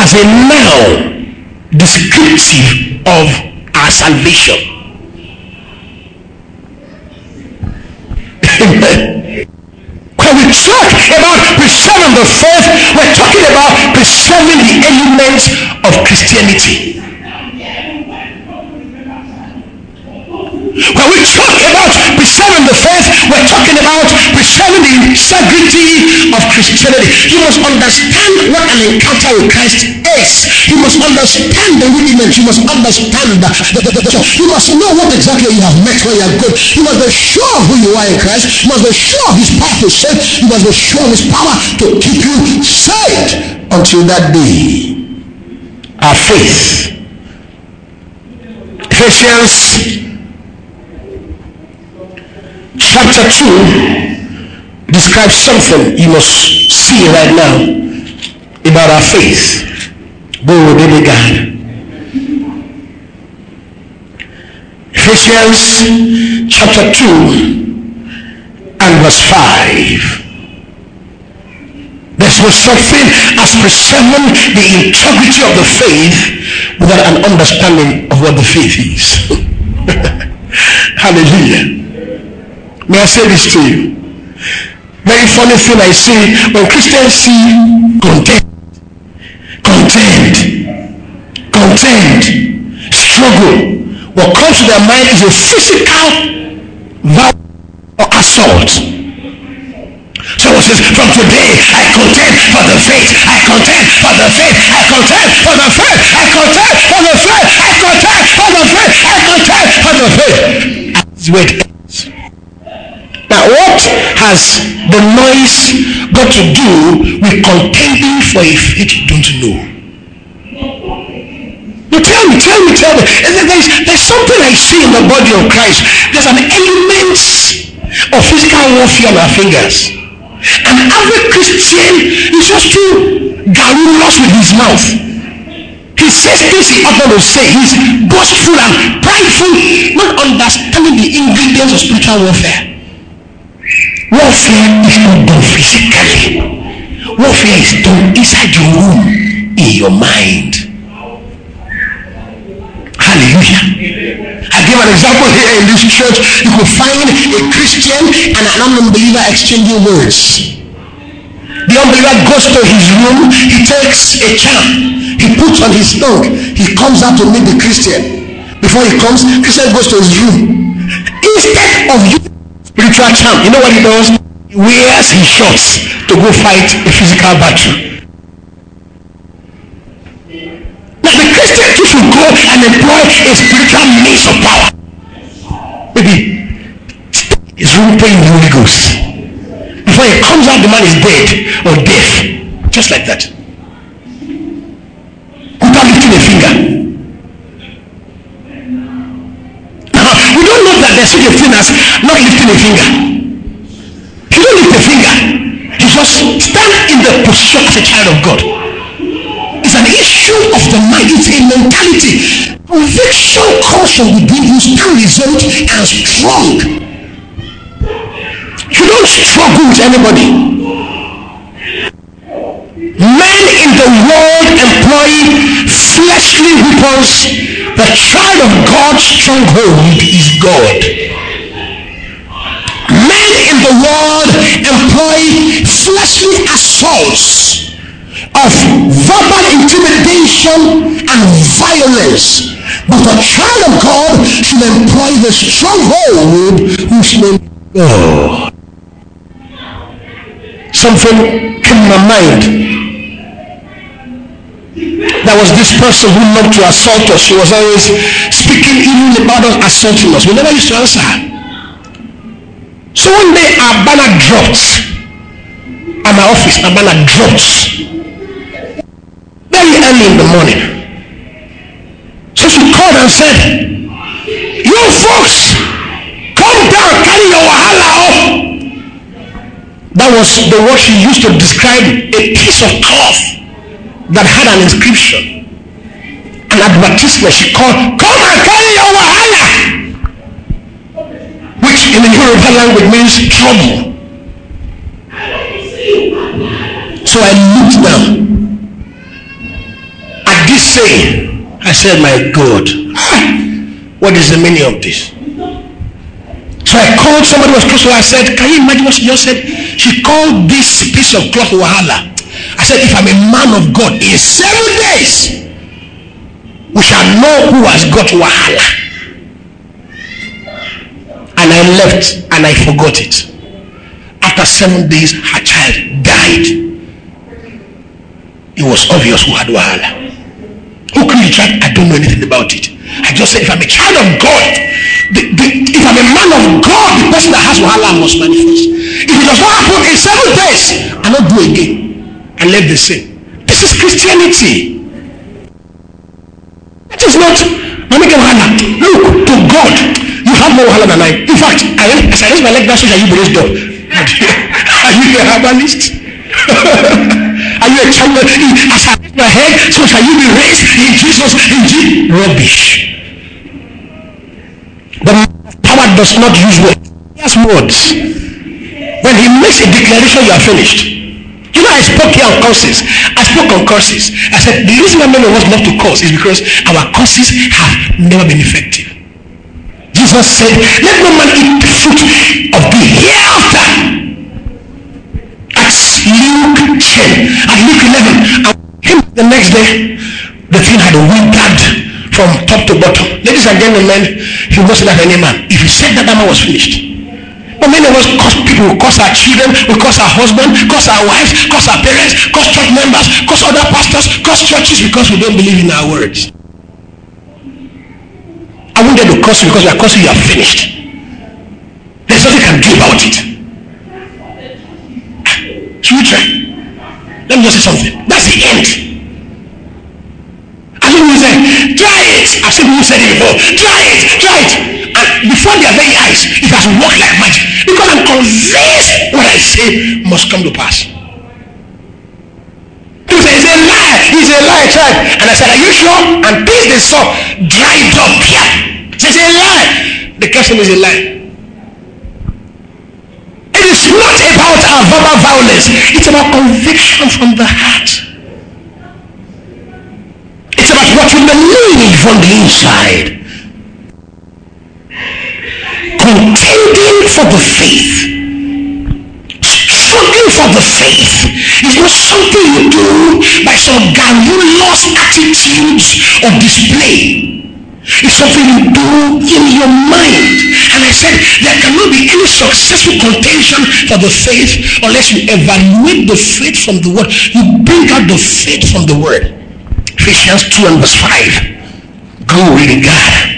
as a noun descriptive of our salvation. When we talk about preserving the faith, we're talking about preserving the elements of Christianity. When we faith, we're talking about preserving the integrity of Christianity. You must understand what an encounter with Christ is. You must understand the rudiment. You must understand the, the, the, the, You must know what exactly you have met when you are good. You must be sure of who you are in Christ. You must be sure of his power to save. You must be sure of his power to keep you saved until that day. Our faith. Ephesians chapter 2 describes something you must see right now about our faith. Go with God. Ephesians chapter 2 and verse 5. There's was something as preserving the integrity of the faith without an understanding of what the faith is. Hallelujah. May I say this to you? Very funny thing I see when Christians see content, content, content, struggle. What comes to their mind is a physical violence or assault. Someone says, from today I contend for the faith. I contend for the faith. I contend for the faith. I contend for the faith. I contend for the faith. I contend for the faith. Wait. Now, what has the noise got to do with contending for a faith you don't know? You tell me, tell me, tell me. There's, there's something I see in the body of Christ. There's an element of physical warfare on our fingers. And every Christian is just too garrulous with his mouth. He says things he ought not to say. He's boastful and prideful, not understanding the ingredients of spiritual warfare. Warfare is not done physically. Warfare is done inside your room, in your mind. Hallelujah. I give an example here in this church. You could find a Christian and an unbeliever exchanging words. The unbeliever goes to his room, he takes a charm, he puts on his tongue, he comes out to meet the Christian. Before he comes, Christian goes to his room. Instead of you spiritual champ. You know what he does? He wears his shorts to go fight a physical battle. Now the Christian too should go and employ a spiritual means of power. Maybe his room praying the Holy Ghost. Before he comes out, the man is dead or deaf. Just like that. Without lifting a finger. There's such a thing not lifting a finger. He don't lift a finger. He just stand in the position as a child of God. It's an issue of the mind. It's a mentality. Conviction from within you, still result and strong. You don't struggle with anybody. Men in the world employ fleshly weapons the child of God's stronghold is God. Men in the world employ fleshly assaults of verbal intimidation and violence. But the child of God should employ the stronghold whose name God. Something in my mind. There was this person who loved to assault us. She was always speaking even about us assaulting us. We never used to answer. So one day our banner dropped at my office, our banner dropped very early in the morning. So she called and said, You folks, come down, carry your wahala. That was the word she used to describe a piece of cloth that had an inscription. An advertisement she called, Come and carry your wahala. Which in the Yoruba language means trouble. So I looked down at this saying, I said, My God, ah, what is the meaning of this? So I called somebody who was close to her. I said, Can you imagine what she just said? She called this piece of cloth Wahala. I said, If I'm a man of God, in seven days, we shall know who has got Wahala. And I left and I forgot it. After seven days, her child died. It was obvious who had Wahala. Who killed the child? I don't know anything about it. I just said, if I'm a child of God, the, the, if I'm a man of God, the person that has wahala must manifest. If it does not happen in seven days, I'll not do again. I left the same. This is Christianity. It is not. Look to God. You have more wahala than I. In fact, I, as I raise my leg, that's what you raised up. Are you a herbalist? Are you a child? As I raise my head, so shall you be raised in Jesus. In Jesus. Rubbish. The power does not use words. He has words. When he makes a declaration, you are finished. You know, I spoke here on curses. I spoke on curses. I said the reason why many of us love to curse is because our curses have never been effective. Jesus said, Let no man eat the fruit of the hereafter Luke 10 and Luke 11. And him the next day, the thing had withered from top to bottom. Ladies and gentlemen, he wasn't that any man. If he said that, that man was finished. But many of us cause people, cause our children, we cause our husband, cause our wives, cause our parents, cause church members, cause other pastors, cause churches because we don't believe in our words. I won't get to curse you because we are cursing you are finished. There's nothing you can do about it. Children, let me just say something. That's the end. I think we say, try it. I've seen people say it before. Try it, try it. And before their very eyes, it has worked like magic. Because I'm convinced what I say must come to pass. People say, it's a lie. It's a lie, it. And I said, are you sure? And this they saw dried up here. It's a lie. The question is a lie. It is not about our verbal violence. It's about conviction from the heart. It's about what you believe from the inside. Contending for the faith. Struggling for the faith is not something you do by some garrulous attitudes or display. It's something you do in your mind. And I said there cannot be any successful contention for the faith unless you evaluate the faith from the word. You bring out the faith from the word. Ephesians 2 and verse 5. Glory to God.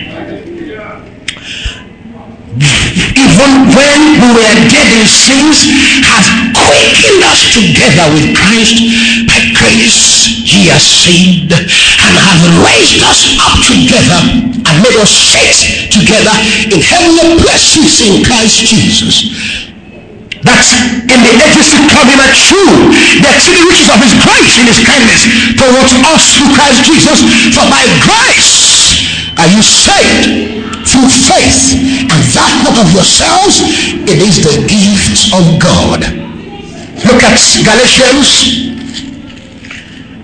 Even when we were dead in sins, has quickened us together with Christ. By grace, he has saved and has raised us up together and made us sit together in heavenly places in Christ Jesus. That in the come he might true the exceeding riches of his grace in his kindness towards us through Christ Jesus. For by grace are you saved through faith, and that not of yourselves, it is the gift of God. Look at Galatians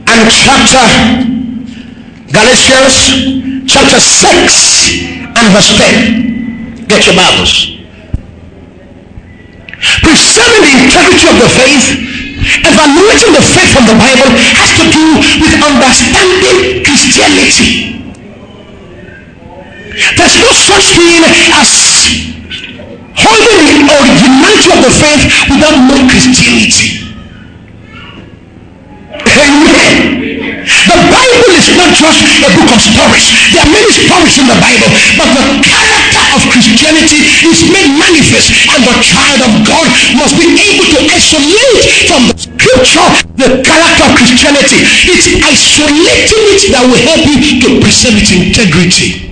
and chapter Galatians chapter 6 and verse 10. Get your Bibles. Preserving the integrity of the faith evaluating the faith from the Bible has to do with understanding Christianity. There's no such thing as holding the originality of the faith without knowing Christianity. Amen. The Bible is not just a book of stories. There are many stories in the Bible, but the character of Christianity is made manifest, and the child of God must be able to isolate from the scripture the character of Christianity. It's isolating it that will help you to preserve its integrity.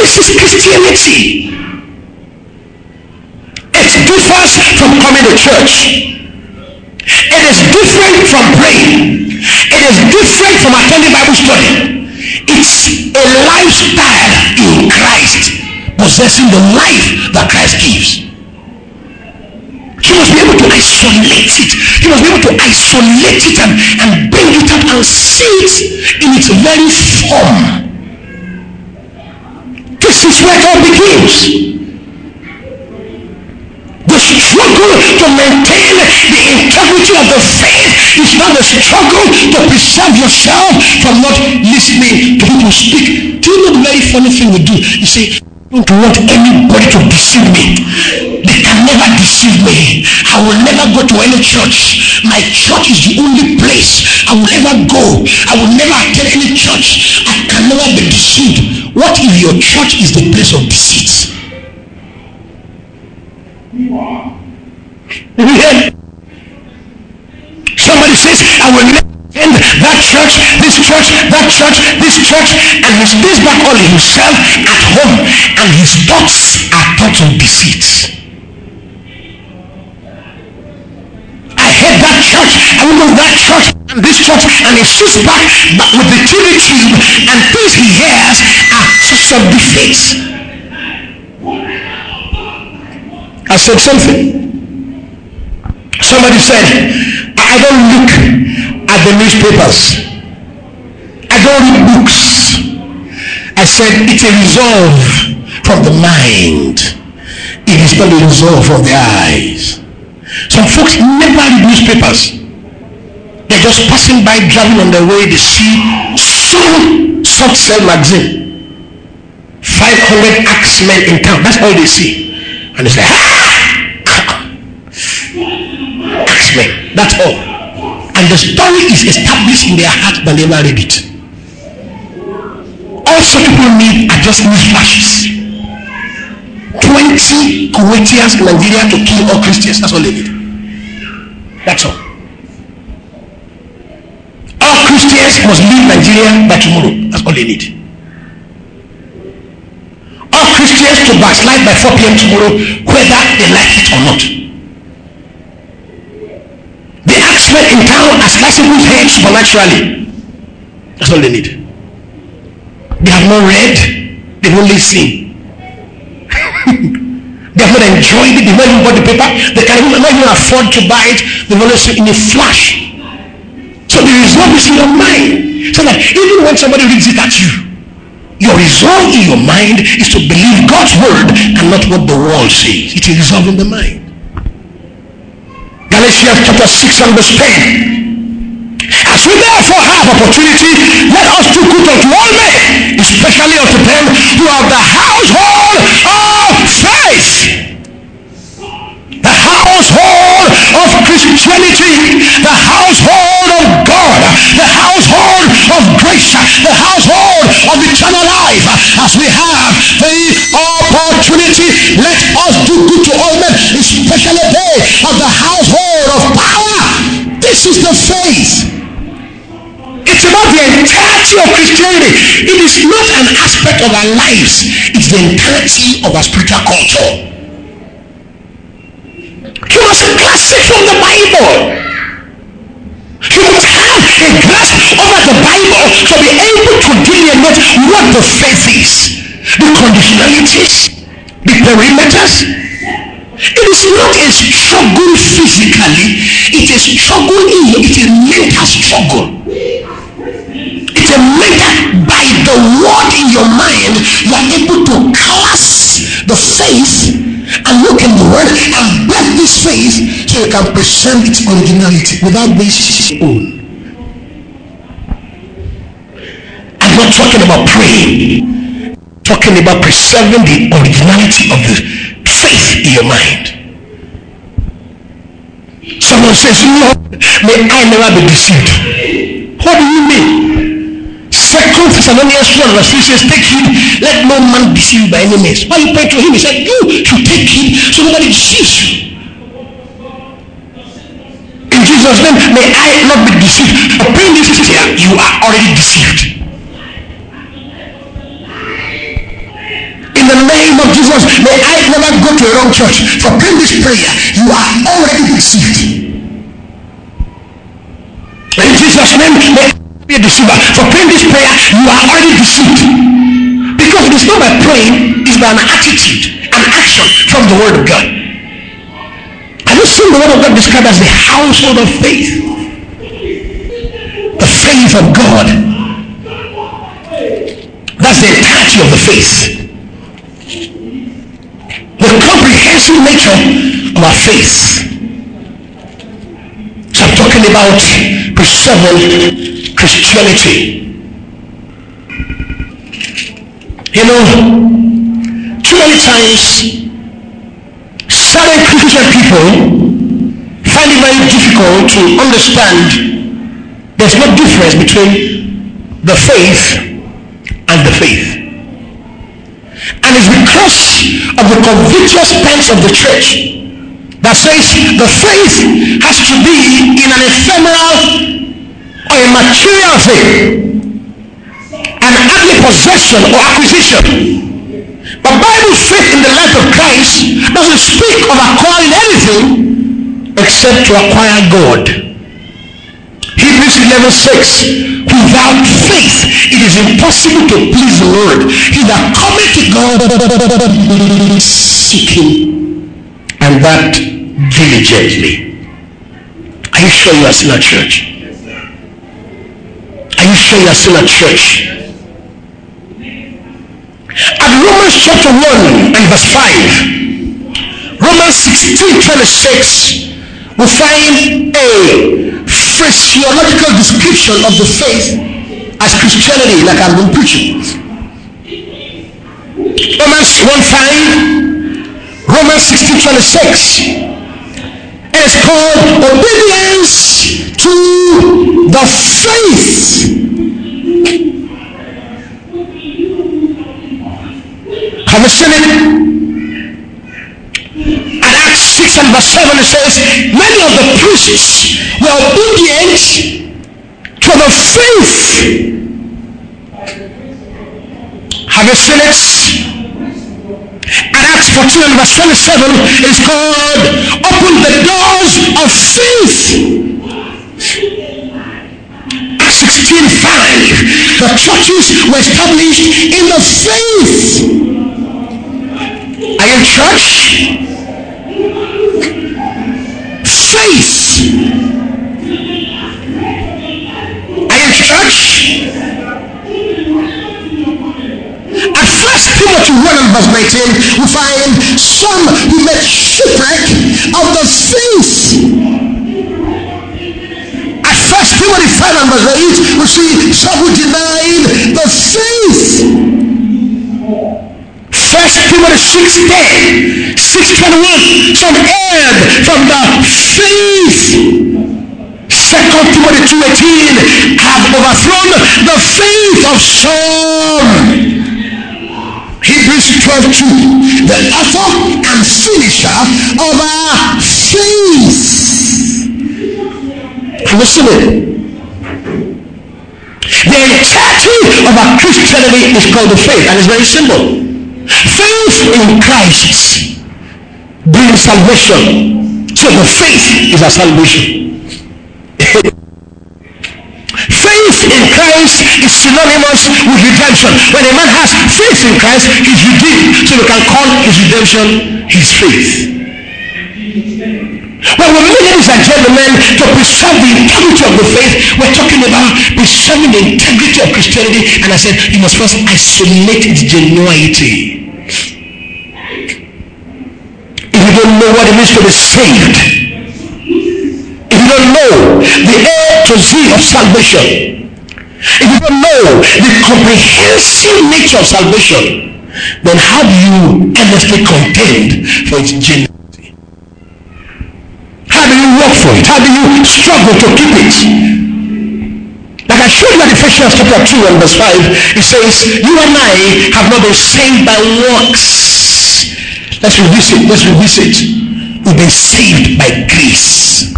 This is Christianity. It differs from coming to church. It is different from praying. It is different from attending Bible study. It's a lifestyle in Christ, possessing the life that Christ gives. He must be able to isolate it. He must be able to isolate it and, and bring it up and see it in its very form. This is where it all begins The struggle to maintain the integrity of the faith is not a struggle to preserve yourself from not listening to people speak. Do you know the very funny thing we do? You I don't want anybody to deceive me. They can never deceive me. I will never go to any church. My church is the only place I will ever go. I will never attend any church. I can never be deceived. What if your church is the place of deceit? Somebody says, I will never attend that church, this church, that church, this church, and he stays back all himself at home, and his thoughts are thoughts of deceit. I hate that church, I will go that church and this church, and he sits back with the TV tube, and things he hears are such of defeat. I said something. Somebody said, I don't look at the newspapers. I don't read books. I said, it's a resolve from the mind. It is not a resolve from the eyes. Some folks never read newspapers. They're just passing by, driving on their way. They see some soft cell magazine. 500 axemen in town. That's all they see. And they say, ah! That's all. And the story is established in their heart, but never read it. Such people need are just news flashes. 20 Kuwaitians in Nigeria to kill all Christians. That's all they need. That's all. All Christians must leave Nigeria by tomorrow. That's all they need. All Christians to backslide by 4 p.m. tomorrow, whether they like it or not. The axemen in town are slicing whose head supernaturally. That's all they need. They have not read, they've only seen. they have not enjoyed it, they've not even bought the paper, they can not even afford to buy it, they've only seen in a flash. So the resolve is in your mind. So that even when somebody reads it at you, your resolve in your mind is to believe God's word and not what the world says. It is resolved in the mind. Galatians chapter 6 and verse 10. As we therefore have opportunity, let us do good unto all men, especially unto them who have the household of faith. The household of Christianity, the household of God, the household of grace, the household of eternal life. As we have the opportunity, let us do good to all men, especially they of the household of power. This is the faith. It's about the entirety of Christianity. It is not an aspect of our lives. It's the entirety of our spiritual culture. You must it from the Bible. You must have a grasp over the Bible to be able to delineate what the faith is, the conditionalities, the perimeters. It is not a struggle physically, it is struggle in it is mental struggle. It's a mental by the word in your mind, you are able to class the faith and look in the word and bet this faith so you can preserve its originality without being own. I'm not talking about praying, talking about preserving the originality of the faith in your mind. Someone says, Lord, may I never be deceived. What do you mean? Second Thessalonians 1 verse 3 says, Take heed, let no man deceive you by any means. Why you pray to him? He said, You should take heed so nobody deceives you. In Jesus' name, may I not be deceived. For praying this here, you are already deceived. In the name of Jesus, may I never go to a wrong church. For praying this prayer, you are already deceived. In Jesus' name, may be a deceiver. For praying this prayer, you are already deceived. Because it is not by praying, it's by an attitude, an action from the word of God. Have you seen the word of God described as the household of faith? The faith of God. That's the entirety of the faith. The comprehensive nature of our faith. So I'm talking about preserving Christianity. You know, too many times certain Christian people find it very difficult to understand there's no difference between the faith and the faith. And it's because of the convictual stance of the church that says the faith has to be in an ephemeral or a material thing, an earthly possession or acquisition. But Bible faith in the life of Christ doesn't speak of acquiring anything except to acquire God. Hebrews 11 6 Without faith it is impossible to please the Lord. He that cometh to God seek him and that diligently. Are you sure you are still at church? You sure you are still at church? At Romans chapter 1 and verse 5, Romans 16 26, we find a physiological description of the faith as Christianity, like I've been preaching. Romans 1 5, Romans 16 26. It is called obedience to the faith. Have you seen it? And Acts 6 and verse 7 it says, Many of the priests were obedient to the faith. Have you seen it? 14 and verse 27 is called Open the Doors of Faith. Acts 16 5. The churches were established in the faith. Are you church? Faith. Are you church? First Timothy 1 and verse 19, we find some who made shipwreck of the faith. At first Timothy 5 and verse 8, we see some who denied the faith. First Timothy 6 10, 6 21, some erred from the faith. Second Timothy 2.18 have overthrown the faith of some. Hebrews 12 2. The author and finisher of our faith. Listen. It. The entirety of our Christianity is called the faith, and it's very simple. Faith in Christ brings salvation. So the faith is a salvation. Christ is synonymous with redemption. When a man has faith in Christ, he's redeemed. So we can call his redemption his faith. When we mean, ladies and gentlemen, to preserve the integrity of the faith, we're talking about preserving the integrity of Christianity. And I said, you must first isolate its genuinity. If you don't know what it means to be saved, if you don't know the A to Z of salvation, if you don't know the comprehensive nature of salvation, then how do you earnestly contend for its genuinity? How do you work for it? How do you struggle to keep it? Like I showed you at Ephesians chapter 2 and verse 5, it says, You and I have not been saved by works. Let's revisit, let's revisit. We've been saved by grace.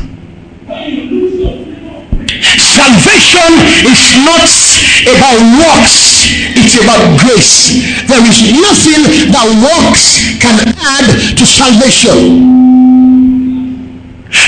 Salvation is not about works, it's about grace. There is nothing that works can add to salvation.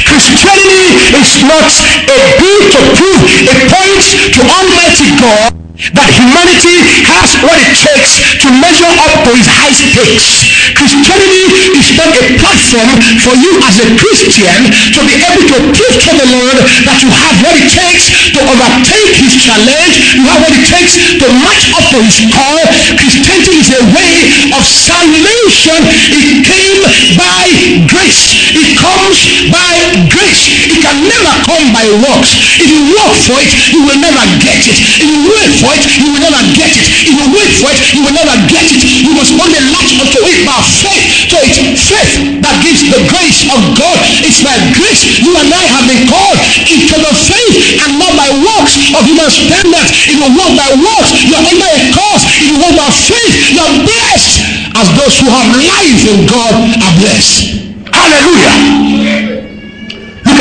Christianity is not a bid to prove a point to Almighty God that humanity has what it takes to measure up to his high stakes. Christianity is not a platform for you as a Christian to be able to prove to the Lord that you have what it takes to overtake his challenge, you have what it takes to match up to his call. Christianity is a way of salvation. It came by grace. It comes by grace. It can never come by works. If you work for it, you will never get it. If you wait for it, you will never get it. If you wait for it, you will never get it. You must only latch onto it by faith. So it's faith that gives the grace of God. It's by grace you and I have been called into the faith and not by works of human standards. If you walk by works, you're under a curse. If you walk by faith, you're blessed as those who have life in God are blessed. Hallelujah.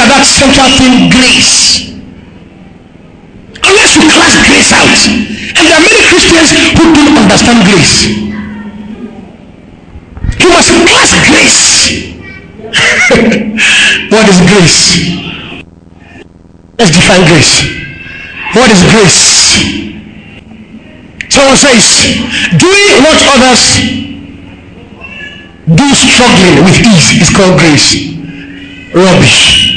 At that central thing, grace unless you class grace out. And there are many Christians who don't understand grace. You must class grace. what is grace? Let's define grace. What is grace? Someone says, doing what others do struggling with ease is called grace. Rubbish.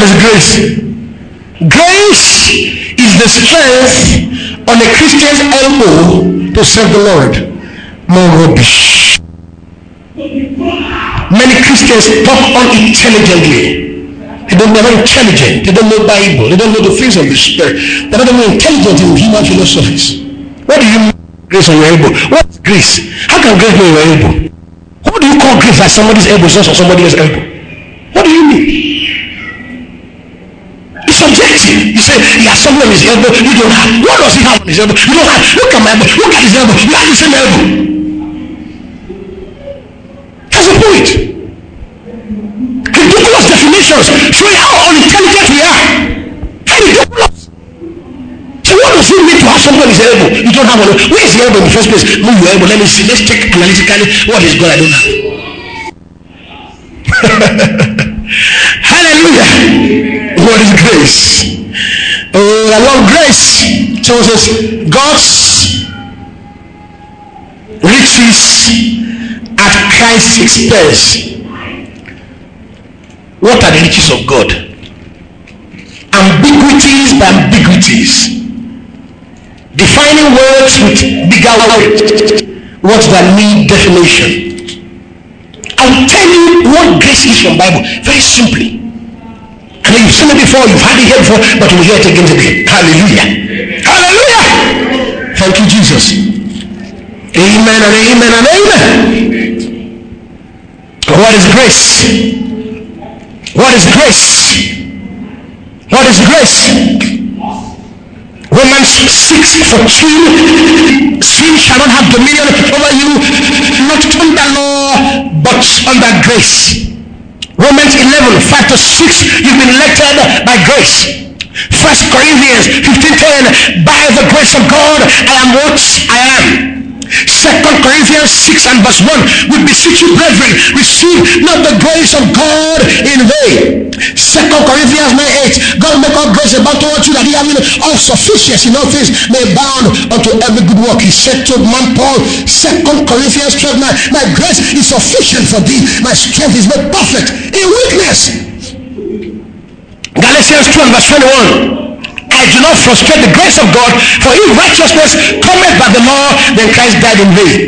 Is grace? Grace is the strength on a Christian's elbow to serve the Lord. More rubbish. Many Christians talk unintelligently. They don't not intelligent. They don't know Bible. They don't know the things of the Spirit. They're not even intelligent in human philosophies. What do you mean grace on your elbow? What is grace? How can grace be on your elbow? What do you call grace like somebody's elbow not on somebody else's elbow? What do you mean? It's subjective. You say has on elbow, you don't have. What does he have on his elbow? You don't have. Look at my elbow. Look at his elbow. You have the same elbow. That's the point. Ridiculous definitions showing how unintelligent we are. Ridiculous. So what does it mean to have something on elbow? You don't have one. Where is the elbow in the first place? Move your elbow. Let me see. Let's check analytically what is God I don't have. Hallelujah. What is grace? Oh, I love grace. Says, God's riches at Christ's expense. What are the riches of God? Ambiguities by ambiguities. Defining words with bigger words. Words that need definition. I'll tell you what grace is from Bible very simply. You've seen it before, you've had it here before, but you'll hear it again today. Hallelujah. Hallelujah. Thank you, Jesus. Amen and amen and amen. What is grace? What is grace? What is grace? Romans 6 14 sin shall not have dominion over you not under law but under grace Romans 11 5 to 6 you've been elected by grace. First Corinthians 15 10 by the grace of God I am what I am Second Corinthians 6 and verse 1 we beseech you brethren receive not the grace of God in vain. Second Corinthians 9 8 God make all grace about towards you that he having all sufficiency in all things may abound unto every good work. He said to man Paul Second Corinthians 12 9 my grace is sufficient for thee my strength is made perfect in weakness. Galatians 2 and verse 21 I do not frustrate the grace of God, for if righteousness cometh by the law, then Christ died in vain.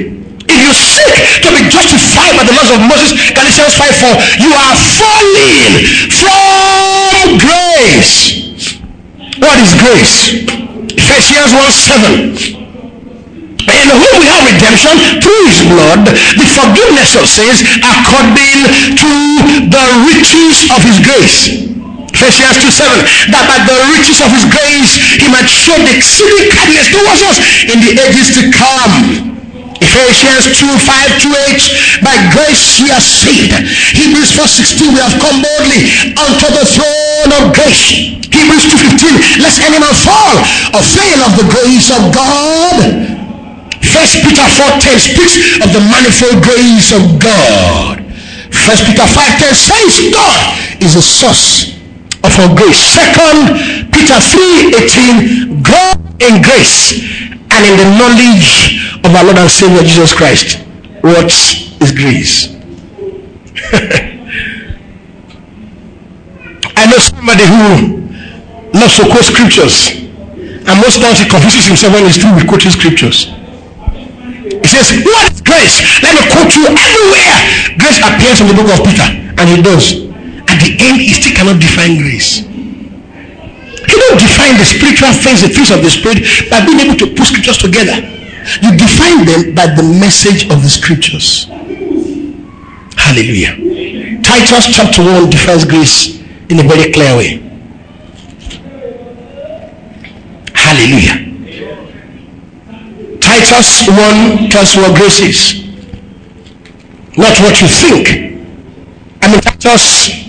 If you seek to be justified by the laws of Moses, Galatians 5 4, you are falling from grace. What is grace? Ephesians 1 7 in whom we have redemption through his blood, the forgiveness of sins according to the riches of his grace. Ephesians 2 7, that by the riches of his grace he might show the exceeding kindness towards us in the ages to come. Ephesians 2 5 to 8 by grace ye are saved. Hebrews 4 16 we have come boldly unto the throne of grace. Hebrews 2 15 lest any man fall or fail of the grace of God First Peter 4.10 speaks of the manifold grace of God. First Peter 5.10 says God is the source of our grace. Second Peter 3.18 grow in grace and in the knowledge of our Lord and Savior Jesus Christ. What is grace? I know somebody who loves to quote scriptures and most times he confuses himself when he's through with quoting scriptures. He says, What is grace? Let me quote you everywhere. Grace appears in the book of Peter, and he does. At the end, he still cannot define grace. You don't define the spiritual things, the things of the spirit, by being able to put scriptures together. You define them by the message of the scriptures. Hallelujah. Titus chapter 1 defines grace in a very clear way. Hallelujah. Titus 1 tells what grace is, not what you think. I mean, Titus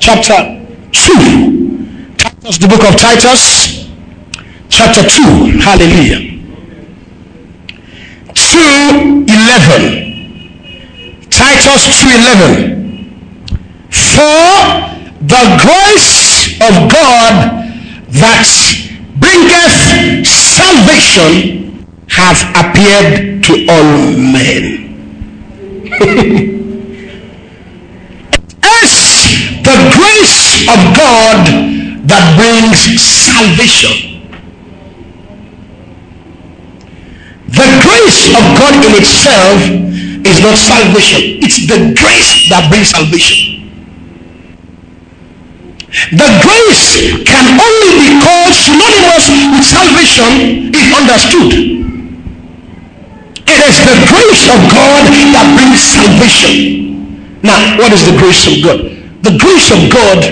chapter 2. Titus, the book of Titus, chapter 2. Hallelujah. 2.11. Titus 2.11. For the grace of God that bringeth salvation hath appeared to all men. it's the grace of God that brings salvation. The grace of God in itself is not salvation, it's the grace that brings salvation. The grace can only be called synonymous with salvation if understood. It is the grace of God that brings salvation. Now, what is the grace of God? The grace of God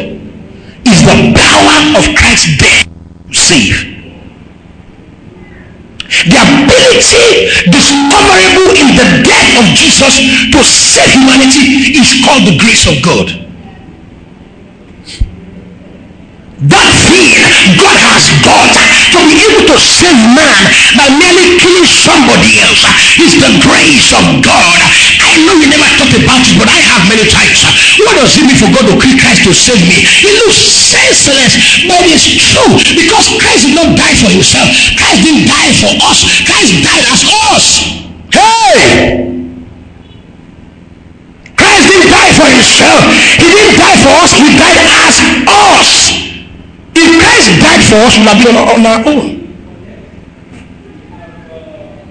is the power of Christ's death to save. The ability discoverable in the death of Jesus to save humanity is called the grace of God. That fear God has got to be to save man by merely killing somebody else is the grace of God. I know you never thought about it, but I have many times. What does it mean for God to kill Christ to save me? It looks senseless, but it's true because Christ did not die for himself. Christ didn't die for us. Christ died as us. Hey! Christ didn't die for himself. He didn't die for us. He died as us. If Christ died for us, we would have been on, our own.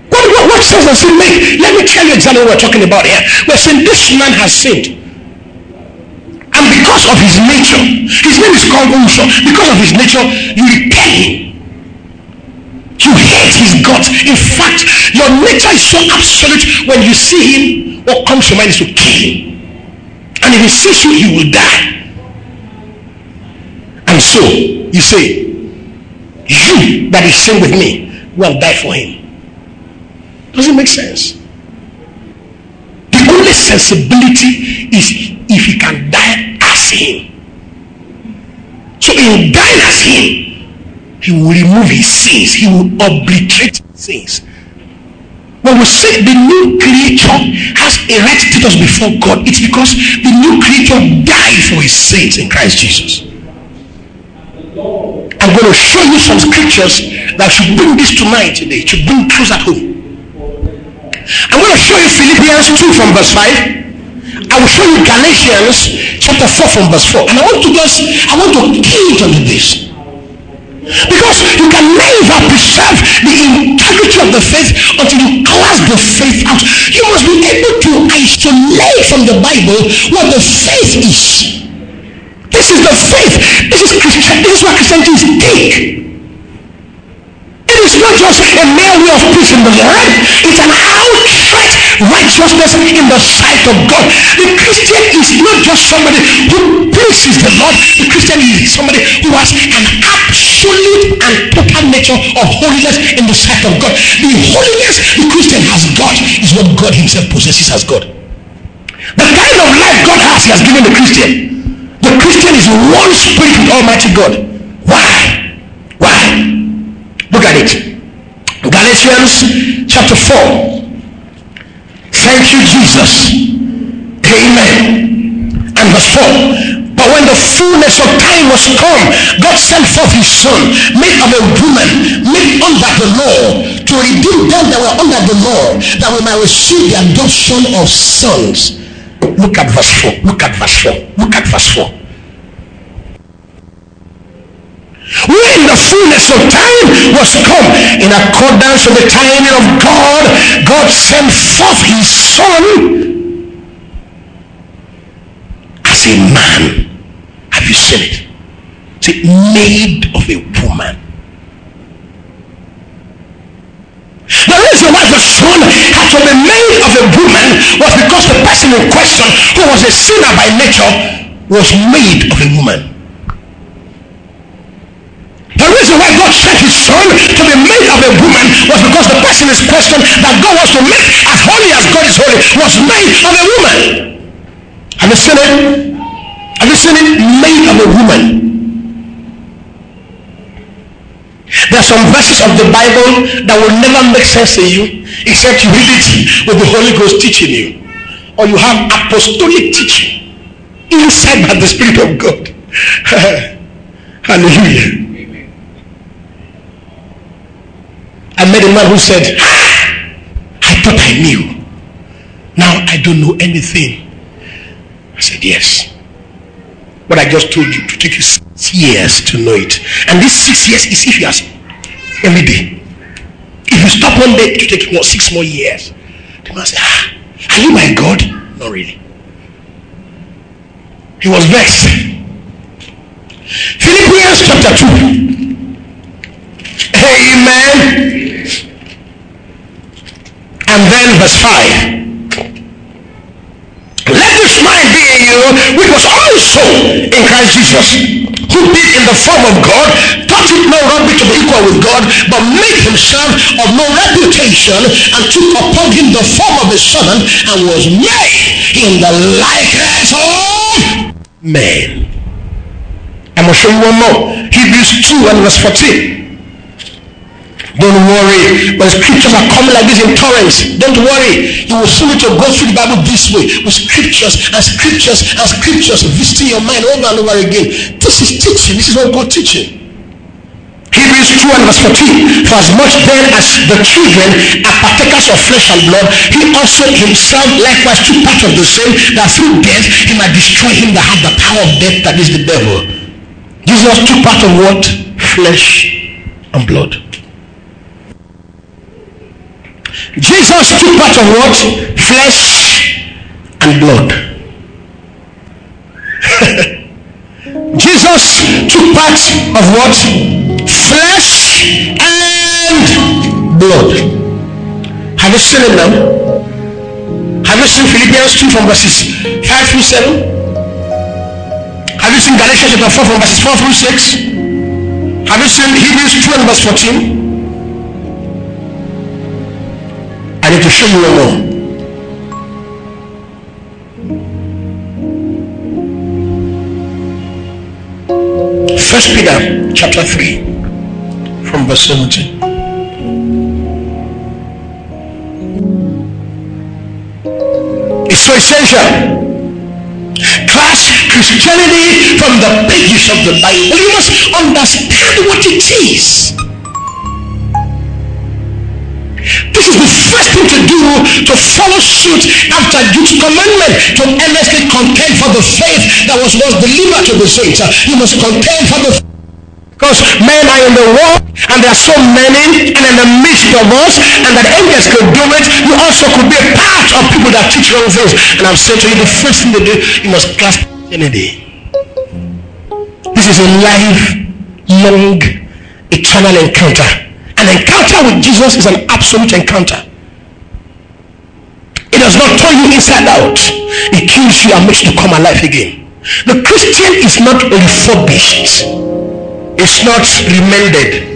What, make? Let me tell you exactly what we're talking about here. We're saying this man has sinned. And because of his nature, his name is called Uso. Because of his nature, you repel him. You hate his guts. In fact, your nature is so absolute when you see him, what comes to mind is to kill him. And if he sees you, he will die. And so you say, You that is sin with me will die for him. Does it make sense? The only sensibility is if he can die as him. So in dying as him, he will remove his sins, he will obliterate sins. When we say the new creature has a right status before God, it's because the new creature died for his sins in Christ Jesus. I'm going to show you some scriptures that should bring this to mind today, to bring truth at home. I'm going to show you Philippians 2 from verse 5. I will show you Galatians chapter 4 from verse 4. And I want to just, I want to key into this. Because you can never preserve the integrity of the faith until you class the faith out. You must be able to isolate from the Bible what the faith is. This is the faith. This is Christian. This is what Christianity is take. It is not just a mere way of preaching the word, it's an outright righteousness in the sight of God. The Christian is not just somebody who preaches the Lord, the Christian is somebody who has an absolute and total nature of holiness in the sight of God. The holiness the Christian has got is what God Himself possesses as God. The kind of life God has, He has given the Christian. The Christian is one spirit with Almighty God. Why? It. Galatians chapter 4. Thank you, Jesus. Amen. And verse 4. But when the fullness of time was come, God sent forth his son, made of a woman, made under the law, to redeem them that were under the law, that we might receive the adoption of sons. Look at verse 4. Look at verse 4. Look at verse 4. When the fullness of time was come in accordance with the timing of god god sent forth his son as a man. Have you seen it? See made of a woman. The reason why the son had to be made of a woman was because the person in question who was a sinner by nature was made of a woman the reason why God sent his son to be made of a woman was because the person is questioned that God was to make as holy as God is holy was made of a woman. Have you seen it? Have you seen it? Made of a woman. There are some verses of the Bible that will never make sense to you except you read it with the Holy Ghost teaching you. Or you have apostolic teaching inside by the Spirit of God. Hallelujah. I met a man who said, I thought I knew. Now I don't know anything. I said, Yes. But I just told you to take you six years to know it. And this six years is if you ask every day. If you stop one day, to take more six more years. The man said, Ah, are you my God? Not really. He was vexed. Philippians chapter 2. Amen. And then verse 5. Let this mind be in you, which was also in Christ Jesus, who being in the form of God, thought it no robbery to be equal with God, but made himself of no reputation, and took upon him the form of a servant, and was made in the likeness of men. I'm going to show you one more. Hebrews 2 and verse 14. Don't worry. When scriptures are coming like this in torrents, don't worry. You will soon need to go through the Bible this way with scriptures and scriptures and scriptures visiting your mind over and over again. This is teaching. This is what God teaching. Hebrews 2 and verse 14. For as much then as the children are partakers of flesh and blood, he also himself likewise took part of the same, that through death he might destroy him that had the power of death, that is the devil. Jesus took part of what? Flesh and blood. Jesus took part of what? Flesh and blood. Jesus took part of what? Flesh and blood. Have you seen it now? Have you seen Philippians 2 from verses 5 through 7? Have you seen Galatians chapter 4 from verses 4 through 6? Have you seen Hebrews 2 and verse 14? I need to show you one more. First Peter chapter 3 from verse 17. It's so essential. Class Christianity from the pages of the Bible. You must understand what it is. This is the first thing to do to follow suit after Jude's commandment to earnestly contend for the faith that was once delivered to the saints. You must contend for the Because men are in the world and there are so many and in the midst of us and that angels could do it, you also could be a part of people that teach wrong things. And I'm saying to you, the first thing to do, you must clasp Kennedy. This is a lifelong, eternal encounter. An encounter with Jesus is an absolute encounter. It does not turn you inside out. It kills you and makes you come alive again. The Christian is not refurbished It's not remended.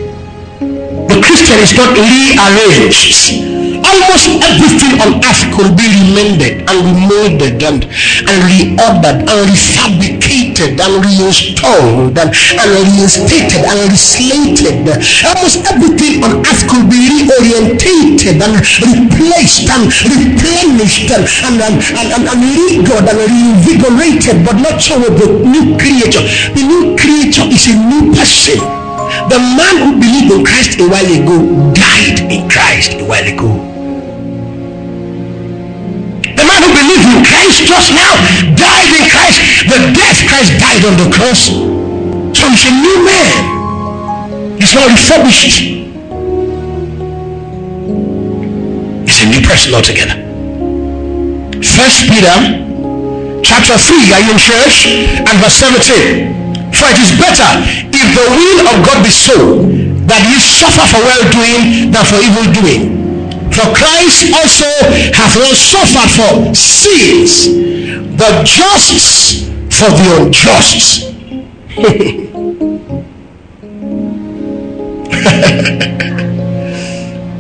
The Christian is not rearranged. Almost everything on earth could be remended and remolded and, and reordered and refabricated and reinstalled and, and reinstated and reslated. Almost everything on earth could be reorientated and replaced and replenished and, and, and, and, and, regored and reinvigorated, but not so with the new creature. The new creature is a new person. The man who believed in Christ a while ago died in Christ a while ago. Who in Christ just now died in Christ. The death Christ died on the cross. So he's a new man. He's not refurbished. He's a new person altogether. First Peter chapter 3, are you in church? And verse 17. For it is better if the will of God be so that you suffer for well doing than for evil doing. For Christ also hath suffered for sins, the just for the unjust.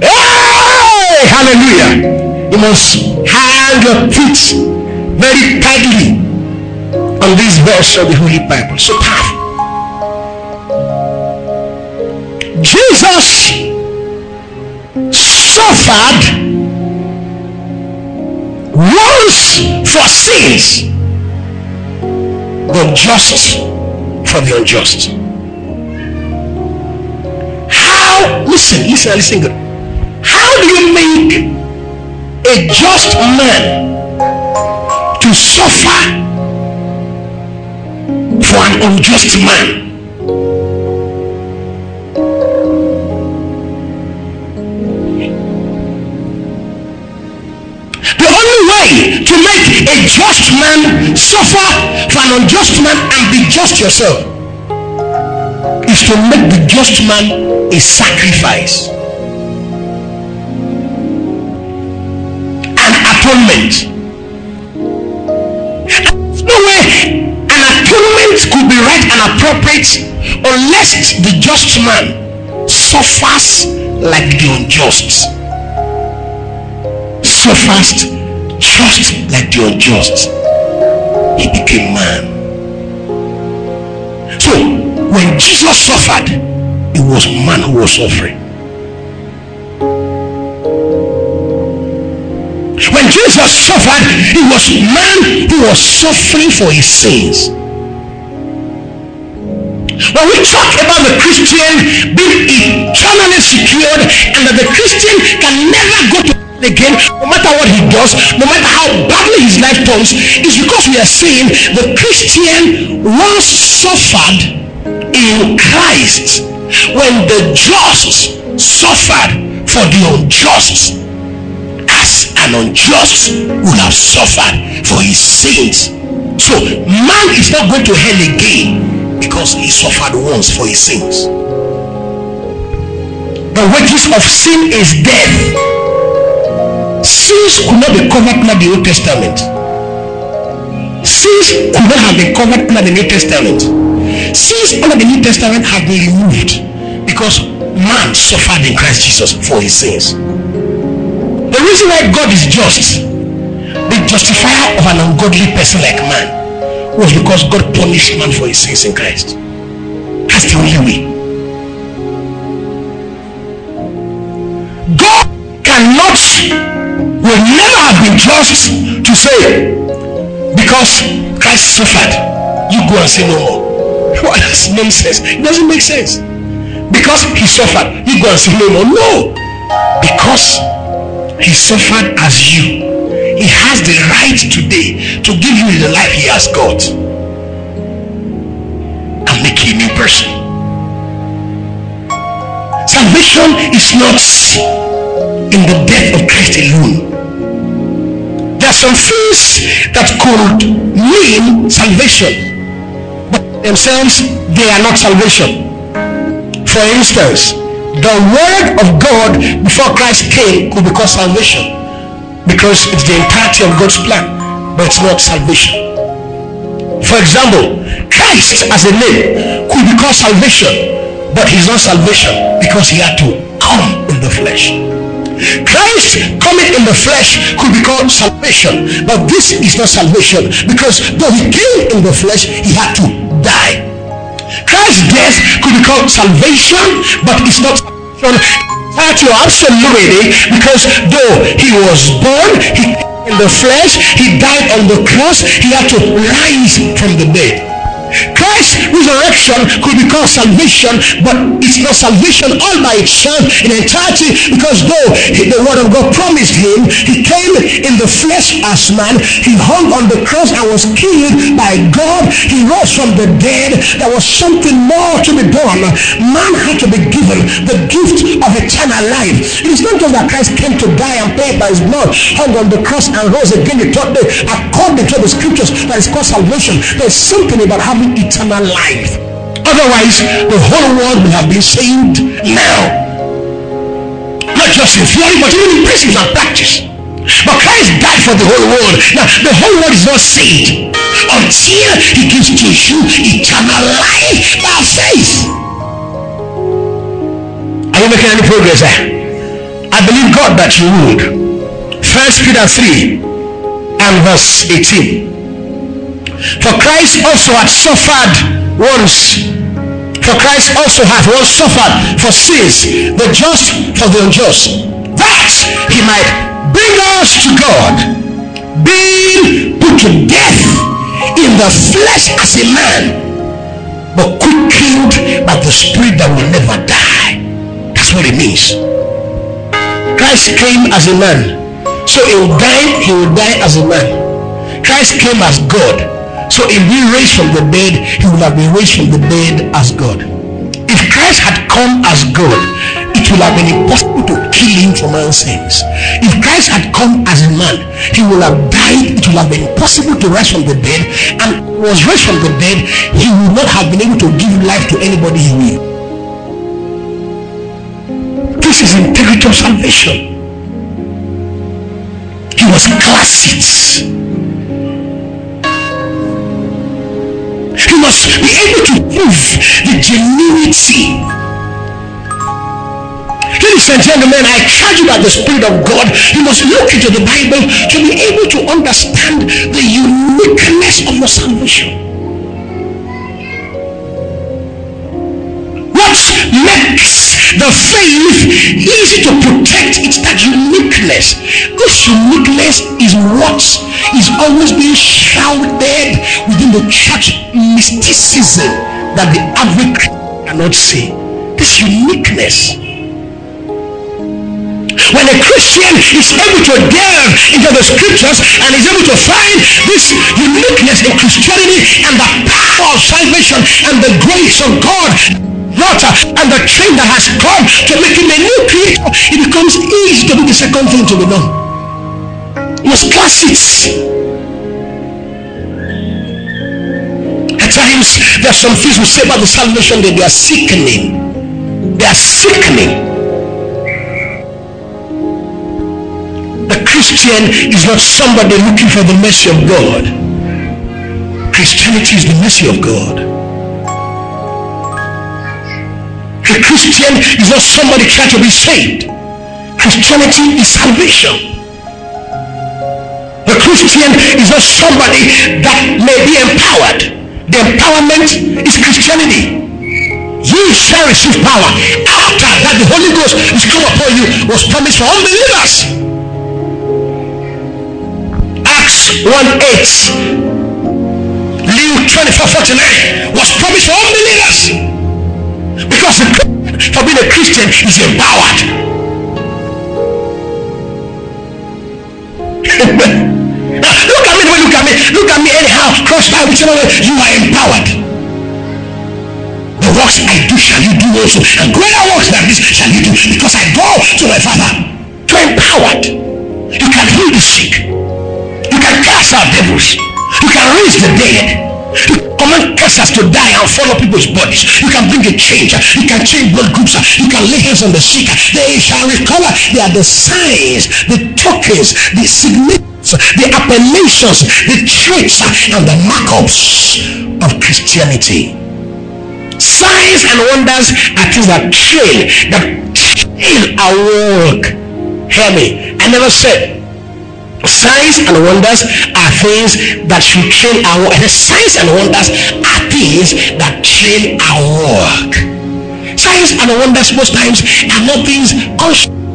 hey, hallelujah. You must hang your feet very tightly on this verse of the Holy Bible. So powerful. Jesus suffered once for sins, but just for the unjust. How, listen, listen, listen good. How do you make a just man to suffer for an unjust man? To make a just man suffer for an unjust man and be just yourself is to make the just man a sacrifice an atonement. No way an atonement could be right and appropriate unless the just man suffers like the unjust. Suffers just like the unjust, he became man. So when Jesus suffered, it was man who was suffering. When Jesus suffered, it was man who was suffering for his sins. When we talk about the Christian being eternally secured and that the Christian can never go to again, matter what he does, no matter how badly his life turns, is because we are saying the Christian once suffered in Christ when the just suffered for the unjust as an unjust would have suffered for his sins. So man is not going to hell again because he suffered once for his sins. The wages of sin is death sins could not be covered under the Old Testament. Sins could not have been covered under the New Testament. Sins under the New Testament have been removed because man suffered in Christ Jesus for his sins. The reason why God is just, the justifier of an ungodly person like man, was because God punished man for his sins in Christ. That's the only way. God cannot never have been just to say because Christ suffered you go and say no. More what that's nonsense it doesn't make sense. Because he suffered you go and say no more no. Because he suffered as you. He has the right today to give you the life he has got and make you a new person. Salvation is not in the death of Christ alone. Are some things that could mean salvation, but themselves they are not salvation. For instance, the word of God before Christ came could be called salvation because it's the entirety of God's plan, but it's not salvation. For example, Christ as a name could be called salvation, but he's not salvation because he had to come in the flesh. Christ coming in the flesh could be called salvation, but this is not salvation because though he came in the flesh, he had to die. Christ's death could be called salvation, but it's not salvation entirety or absolutely because though he was born, he in the flesh, he died on the cross, he had to rise from the dead. Christ's resurrection could be called salvation, but it's not salvation all by itself in entirety because though the word of God promised him, he came in the flesh as man, he hung on the cross and was killed by God, he rose from the dead. There was something more to be done. Man had to be given the gift of eternal life. It is not just that Christ came to die and pay by his blood, hung on the cross and rose again the third day, according to the scriptures that is called salvation. There's something about having having eternal life. Otherwise, the whole world will have been saved now. Not just in theory, but even in principles and practice. But Christ died for the whole world. Now, the whole world is not saved until he gives to you eternal life by faith. Are you making any progress there? I believe God that you would. First Peter 3 and verse 18. For Christ also had suffered once. For Christ also hath once suffered for sins, the just for the unjust, that he might bring us to God, being put to death in the flesh as a man, but quickened by the spirit that will never die. That's what it means. Christ came as a man. So he will die, he will die as a man. Christ came as God. So if we raised from the dead, he would have been raised from the dead as God. If Christ had come as God, it would have been impossible to kill him for man's sins. If Christ had come as a man, he would have died. It would have been impossible to rise from the dead. And was raised from the dead, he would not have been able to give life to anybody he knew. This is integrity of salvation. He was class must be able to prove the genuinity. Ladies and gentlemen, I charge you by the Spirit of God. You must look into the Bible to be able to understand the uniqueness of your salvation. The faith easy to protect It's that uniqueness. This uniqueness is what is always being shrouded within the church mysticism that the average cannot see. This uniqueness. When a Christian is able to delve into the scriptures and is able to find this uniqueness in Christianity and the power of salvation and the grace of God water and the train that has come to make him a new creator, it becomes easy to do the second thing to be done It was it. At times, there are some things we say about the salvation that they are sickening. They are sickening. A Christian is not somebody looking for the mercy of God. Christianity is the mercy of God. A Christian is not somebody trying to be saved. Christianity is salvation. A Christian is not somebody that may be empowered. The empowerment is Christianity. You shall receive power after that the Holy Ghost is come upon you was promised for unbelievers. Acts 1 8. Luke 24 49 was promised for unbelievers. Because for being a Christian is empowered. look at me look at me. Look at me anyhow. Cross by whichever way. You are empowered. The works I do shall you do also. And greater works than this shall you do. Because I go to my Father. Are empowered. You can heal the sick. You can cast out devils. You can raise the dead. You command cancers to die and follow people's bodies. You can bring a change. You can change blood groups. You can lay hands on the sick. They shall recover. They are the signs, the tokens, the significance, the appellations, the traits, and the markups of Christianity. Signs and wonders are things that trail, that trail our work. Hear me. I never said signs and wonders are things that should train our work. Signs and wonders are things that train our work. Signs and wonders most times are not things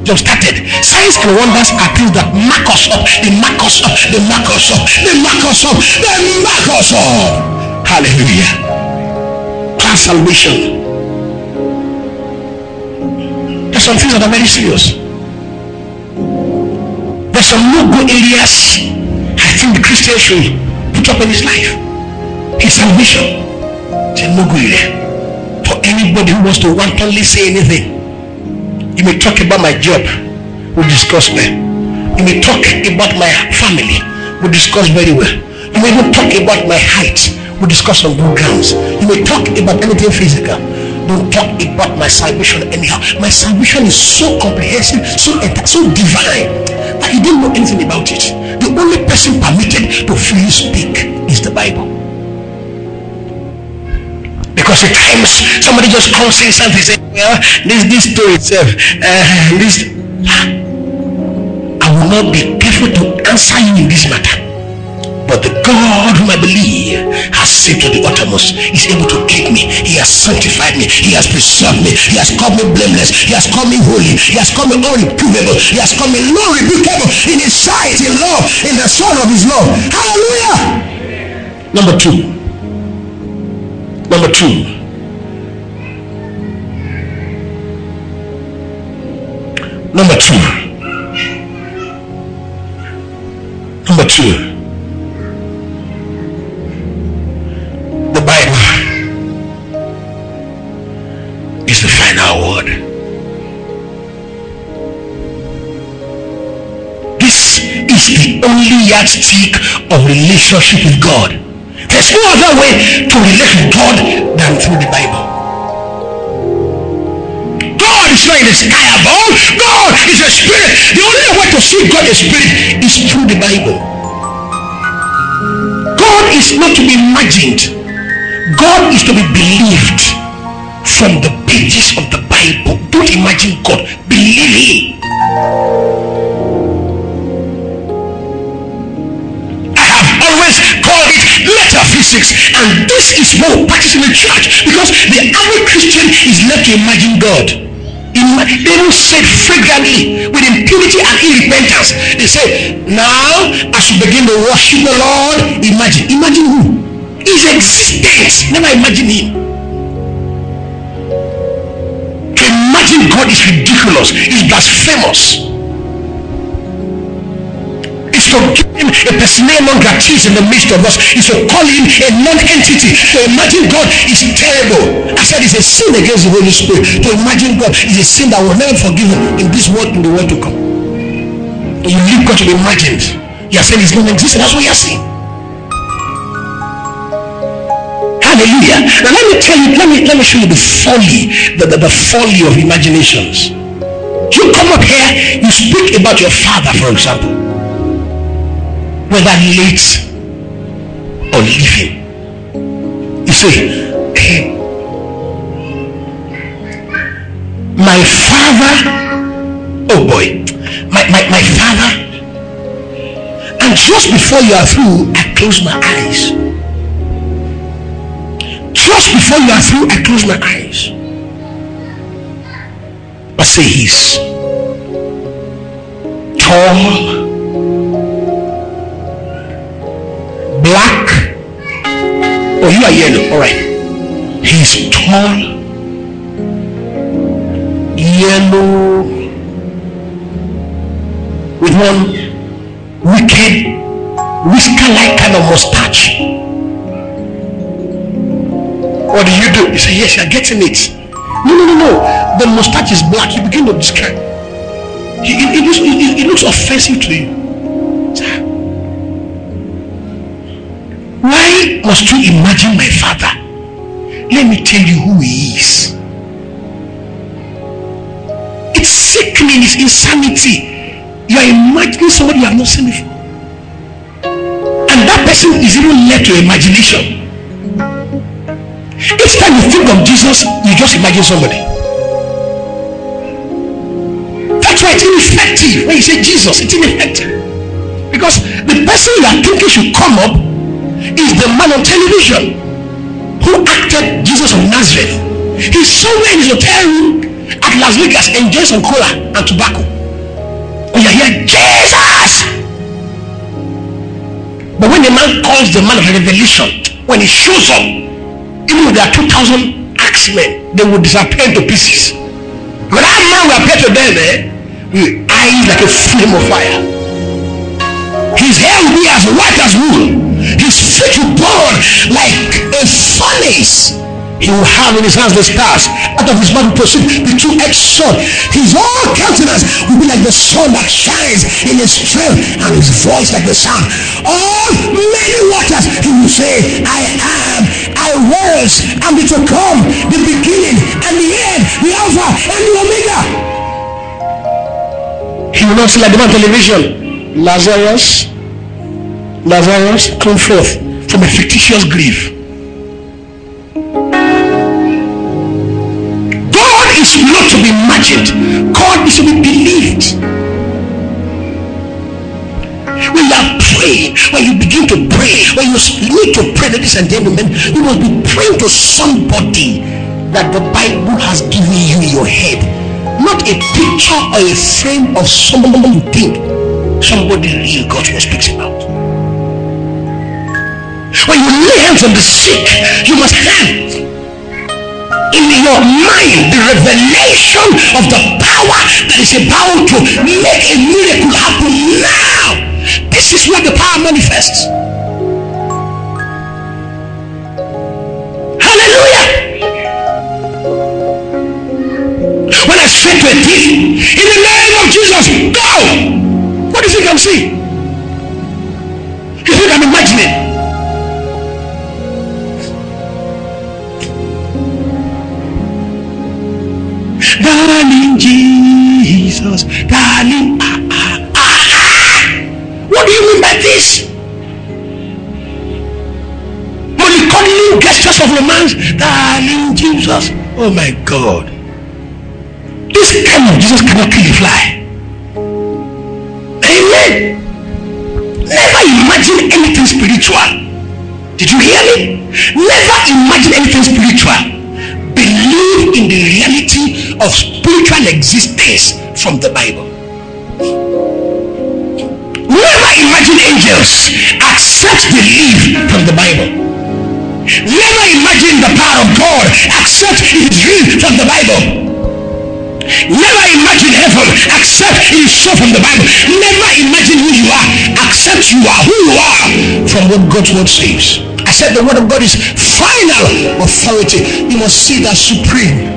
just started. Signs and wonders are things that mark us up. They mark us up. They mark us up. They mark us up. They mark us up. Hallelujah. Class salvation. There's some things that are very serious. There's some no-go areas I think the Christian should put up in his life. His salvation. It's a no-go area. For anybody who wants to wantonly say anything. You may talk about my job. We'll discuss well. You may talk about my family. We'll discuss very well. You may even talk about my height. We'll discuss on good grounds. You may talk about anything physical. Don't talk about my salvation anyhow. My salvation is so comprehensive, so so divine you didn't know anything about it. The only person permitted to freely speak is the Bible. Because at times somebody just comes saying something, say, well, this this story itself, uh, this I will not be careful to answer you in this matter. But the God whom I believe has saved to the uttermost is able to keep me. He has sanctified me. He has preserved me. He has called me blameless. He has called me holy. He has called me unreprovable. He has called me non-rebukable in his sight, in love, in the son of his love. Hallelujah. Number two. Number two. Number two. Number two. Only yardstick of relationship with God. There's no other way to relate with God than through the Bible. God is not in the sky above. God is a spirit. The only way to see God a spirit is through the Bible. God is not to be imagined. God is to be believed from the pages of the Bible. Don't imagine God. Believe Him. 6. And this is what practice in the church because the average Christian is left to imagine God. will say fragrantly with impunity and irrepentance. They say, Now I should begin to worship the Lord. Imagine, imagine who? His existence. Never imagine him. To imagine God is ridiculous, It's blasphemous. It's to give him a persona non gratuitous in the midst of us. It's to call him a non-entity. To imagine God is terrible. I said it's a sin against the Holy Spirit. To imagine God is a sin that will never forgive in this world in the world to come. You leave God to be imagined. You are saying he's non-existent. That's what you are saying. Hallelujah. Now let me tell you, let me let me show you the folly, the, the, the folly of imaginations. You come up here, you speak about your father, for example, whether late or living. You hey, my father, oh boy, my, my, my father, and just before you are through, I close my eyes just before you are through, I close my eyes. But say he's tall, yellow. All right. He's tall, yellow, with one wicked, whisker-like kind of mustache What do you do? You say, Yes, you're getting it. No, no, no, no. The mustache is black. You begin to describe. It, it, it, it, it looks offensive to you. Must you imagine my father? Let me tell you who he is. It's sickening, it's insanity. You are imagining somebody you have not seen before. And that person is even led to imagination. Each time you think of Jesus, you just imagine somebody. That's why it's ineffective when you say Jesus, it's ineffective. Because the person you are thinking should come up is the man on television who acted Jesus of Nazareth. He's somewhere in his hotel room at Las Vegas enjoying some cola and tobacco. And you hear Jesus. But when the man calls the man of revelation, when he shows up, even if there are 2,000 axemen, they will disappear into pieces. But that man will appear to them eh, with eyes like a flame of fire. His hair will be as white as wool. His feet will burn like a furnace. He will have in his hands the stars. Out of his mouth will proceed the two-edged sword. His whole countenance will be like the sun that shines in his strength, and his voice like the sound. All many waters, he will say, I am, I was, and it will come, the beginning and the end, the Alpha and the Omega. He will not see like the man television, Lazarus, Lazarus, come forth from a fictitious grave. God is not to be imagined. God is to be believed. When you praying, when you begin to pray, when you need to pray, ladies and gentlemen, you must be praying to somebody that the Bible has given you in your head. Not a picture or a frame of somebody you think somebody real God was speaks about. When you lay hands on the sick, you must have in your mind the revelation of the power that is about to make a miracle happen now. This is where the power manifests. Hallelujah. When I say to a thief, in the name of Jesus, go. What do you think I'm seeing? You think I'm imagining? darling Jesus, darling. Ah, ah, ah. What do you mean by this? Mollycoddling gestures of romance, darling Jesus. Oh my God. This of Jesus cannot kill a fly. Spiritual. Did you hear me? Never imagine anything spiritual believe in the reality of spiritual existence from the Bible. Never imagine angels accept belief from the Bible. Never imagine the power of God Accept it is real from the Bible. Never imagine heaven except it is so from the Bible. Never imagine who you are except you are who you are from what God's word says. I said the word of God is final authority. You must see that supreme.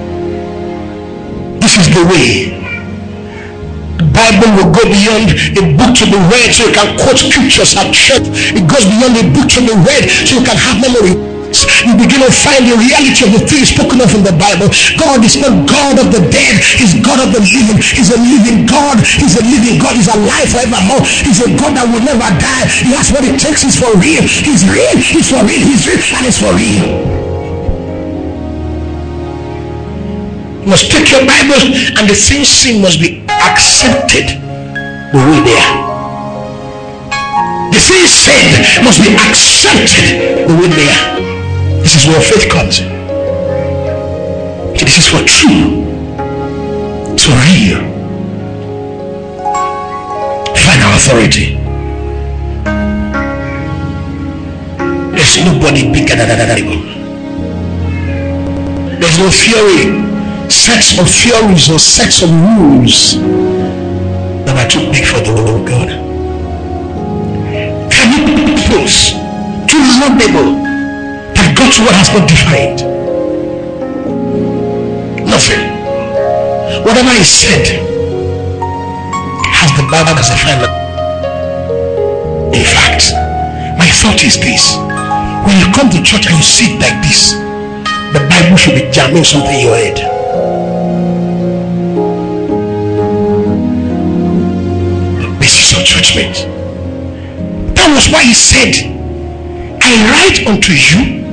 This is the way. The Bible will go beyond a book to be read so you can quote scriptures at church. It goes beyond a book to be read so you can have memory you begin to find the reality of the things spoken of in the Bible. God is not God of the dead, He's God of the living. He's a living God. He's a living God. He's alive forevermore. He's a God that will never die. He has what it takes. He's for real. He's real. He's for real. He's real. And it's for real. You must take your Bibles and the things seen must be accepted the way they are. The things said must be accepted the way they are. This is where faith comes in. This is for true. For real. Final authority. There's nobody bigger than the Bible. There's no theory, sets of theories or sets of rules that are too big for the word of God. Can you propose too laudable God's word has not defined. nothing. Whatever is said has the Bible as a final. In fact, my thought is this when you come to church and you sit like this, the Bible should be jamming something in your head. This is your judgment. That was why he said, I write unto you,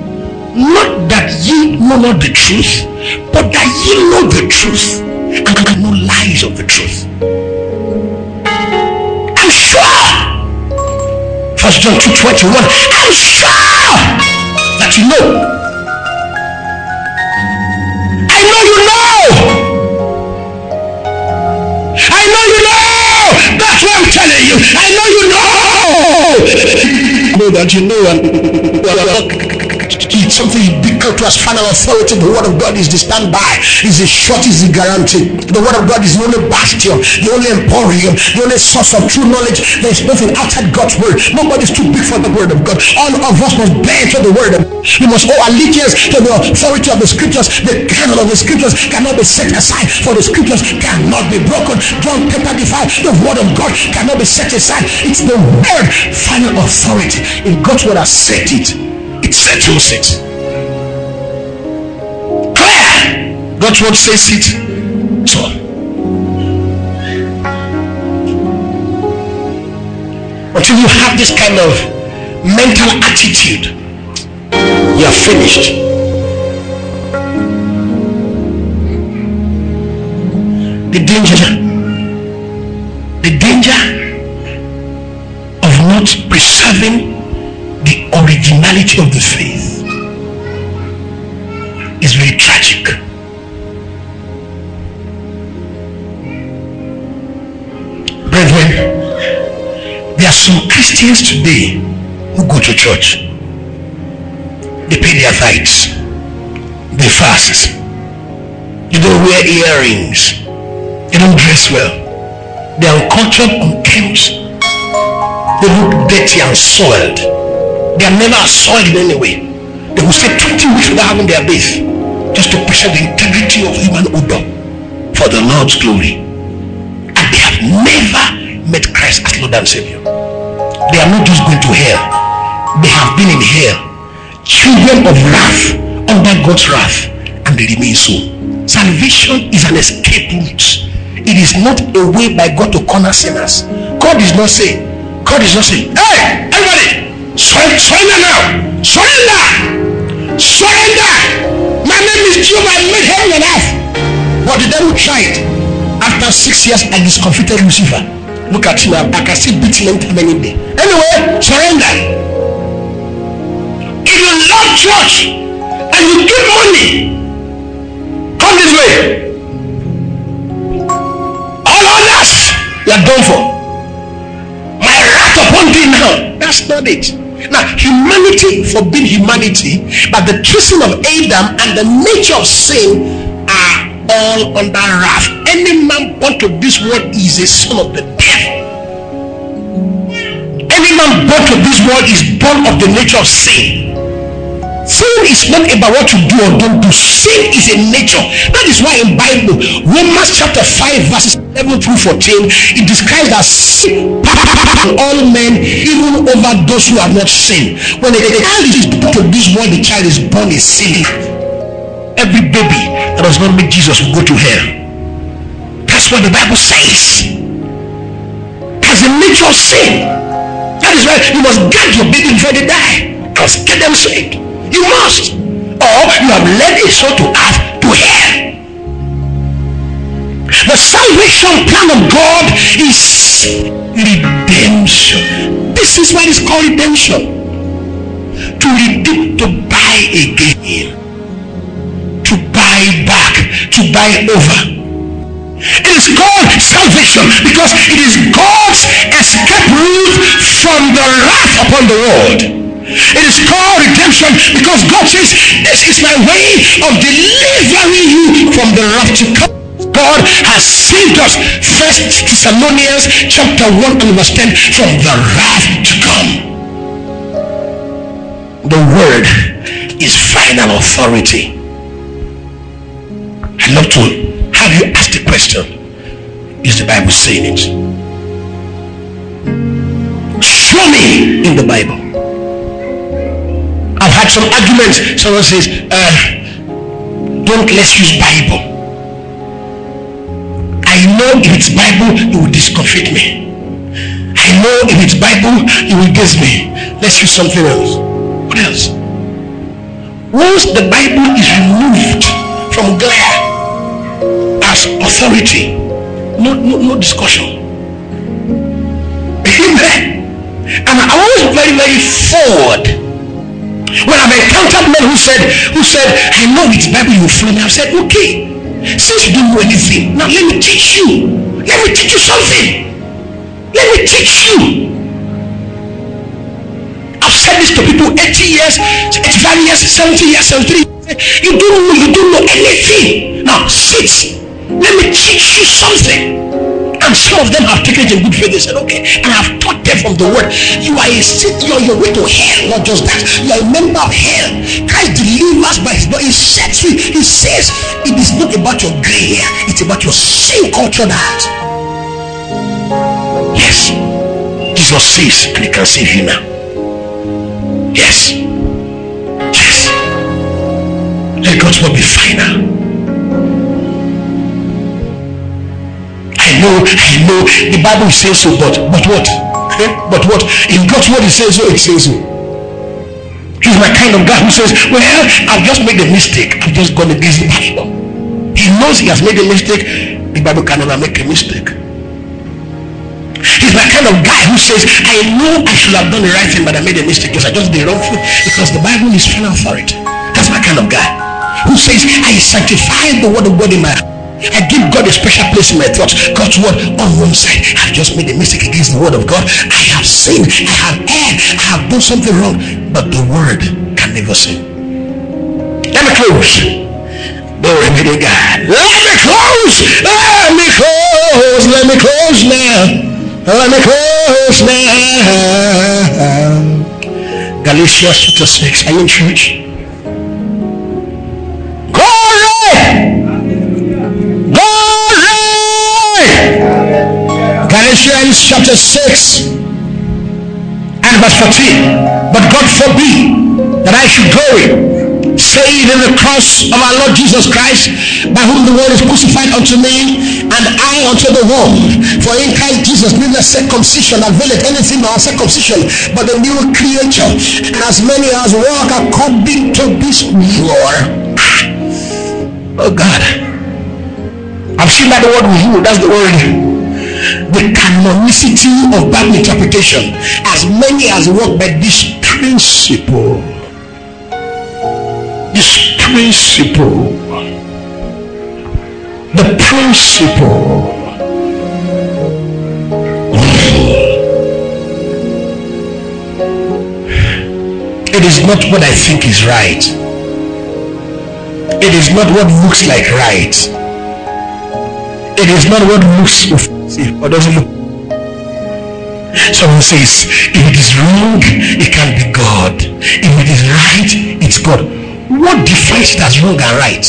not that ye know not the truth, but that ye know the truth and know lies of the truth. I'm sure. First John 2 21. I'm sure that you know I know you know. I know you know. That's what I'm telling you. I know you know. know that you know and something you declare to as final authority. The word of God is the standby, is the short, is the guarantee. The word of God is the only bastion, the only emporium, the only source of true knowledge. There is nothing outside God's word. Nobody's too big for the word of God. All of us must bear to the word of God. We must owe allegiance to the authority of the scriptures. The canon of the scriptures cannot be set aside, for the scriptures cannot be broken. John chapter 5, the word of God cannot be set aside. It's the word, final authority. If God's word has set it, it settles it. Clear. God's word says it. So. Until you have this kind of mental attitude, you are finished. The danger, the danger of not preserving originality of the faith is very tragic. Brethren, there are some Christians today who go to church. They pay their tithes. They fast. They don't wear earrings. They don't dress well. They are uncultured, unkempt. They look dirty and soiled they are never assaulted in any way. They will stay 20 weeks without having their bath just to preserve the integrity of human odor for the Lord's glory. And they have never met Christ as Lord and Savior. They are not just going to hell, they have been in hell, children of wrath, under God's wrath, and they remain so. Salvation is an escape route. It is not a way by God to corner sinners. God is not saying, God is not saying, hey, everybody, surrender now surrender surrender my name is Jehovah I made heaven and earth but the devil tried. After six years I discomfited Lucifer. Look at him I can still beat him any day anyway surrender if you love church and you give money come this way. All others you are done for. My wrath upon thee now. That's not it now, humanity forbid humanity, but the treason of Adam and the nature of sin are all under wrath. Any man born to this world is a son of the devil. Any man born to this world is born of the nature of sin. Sin is not about what you do or don't do. Sin is a nature. That is why in Bible, Romans chapter 5, verses 11 through 14, it describes that sin all men, even over those who have not sinned. When a child is born to this world, the child is born a sin. Every baby that does not meet Jesus will go to hell. That's what the Bible says. As a nature of sin. That is why you must guard your baby before they die. Because get them saved. You must. Or you have led a soul to earth to hell. The salvation plan of God is redemption. This is what is called redemption. To redeem, to buy again, to buy back, to buy over. It is called salvation because it is God's escape route from the wrath upon the world. It is called redemption because God says, This is my way of delivering you from the wrath to come. God has saved us. First Thessalonians chapter 1 and verse 10 from the wrath to come. The word is final authority. I love to have you ask the question Is the Bible saying it? Show me in the Bible. Had some arguments. Someone says, uh, Don't let's use Bible. I know if it's Bible, it will discomfort me. I know if it's Bible, it will gaze me. Let's use something else. What else? Once the Bible is removed from glare as authority, no, no, no discussion. Amen. And I'm always very, very forward. When I've encountered men who said, who said, I know it's Bible you follow me, I've said, okay, since you don't know anything, now let me teach you. Let me teach you something. Let me teach you. I've said this to people 80 years, 85 years, 70 years, 73 You don't know, you don't know anything. Now sit. Let me teach you something. And some of them have taken it in good faith. They said, okay, and I've taught them from the word. You are a you're your way to hell, not just that. You are a member of hell. Christ delivers by his blood. He sets free. He says it is not about your gray hair, it's about your sin culture that. Yes. Jesus says, and he can save you now. Yes. Yes. Let God's word be final. Know, I know the Bible says so, but but what? Eh? But what? If God's word says so, it says so. He's my kind of guy who says, Well, I've just made a mistake. I've just gone against the Bible. He knows he has made a mistake. The Bible can never make a mistake. He's my kind of guy who says, I know I should have done the right thing, but I made a mistake because I just did the wrong thing because the Bible is final authority. That's my kind of guy who says, I sanctify the word of God in my heart. I give God a special place in my thoughts. God's word on one side. I've just made a mistake against the word of God. I have sinned. I have erred. I have done something wrong. But the word can never sin. Let me close. Glory be to God. Let me close. Let me close. Let me close now. Let me close now. Galatians chapter 6. Are you in church? Galatians chapter 6 and verse 14. But God forbid that I should glory, save in the cross of our Lord Jesus Christ, by whom the world is crucified unto me, and I unto the world. For in Christ Jesus neither circumcision availeth anything nor circumcision, but the new creature. And as many as walk according to this law. Ah! Oh God. I've seen that word rule. That's the word the canonicity of Bible interpretation as many as work by this principle. This principle. The principle. It is not what I think is right. It is not what looks like right. It is not what looks offensive or doesn't look. Someone says, if it is wrong, it can't be God. If it is right, it's God. What defines it as wrong and right?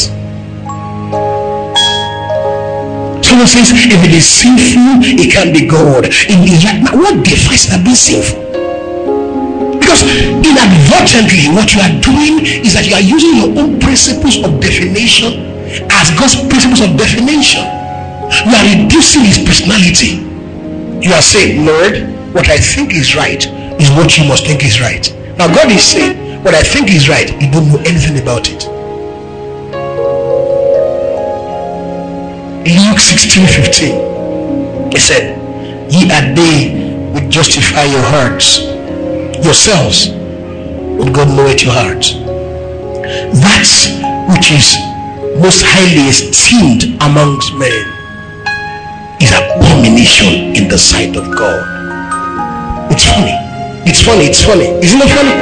Someone says, if it is sinful, it can't be God. If it is right, now what defines it as being sinful? Because inadvertently, what you are doing is that you are using your own principles of definition as God's principles of definition. You are reducing his personality. You are saying, Lord, what I think is right is what you must think is right. Now God is saying, what I think is right, you don't know anything about it. In Luke 16 15. He said, Ye are they which justify your hearts, yourselves, but God knoweth your hearts. That which is most highly esteemed amongst men is abomination in the sight of God. It's funny. It's funny. It's funny. Isn't it funny?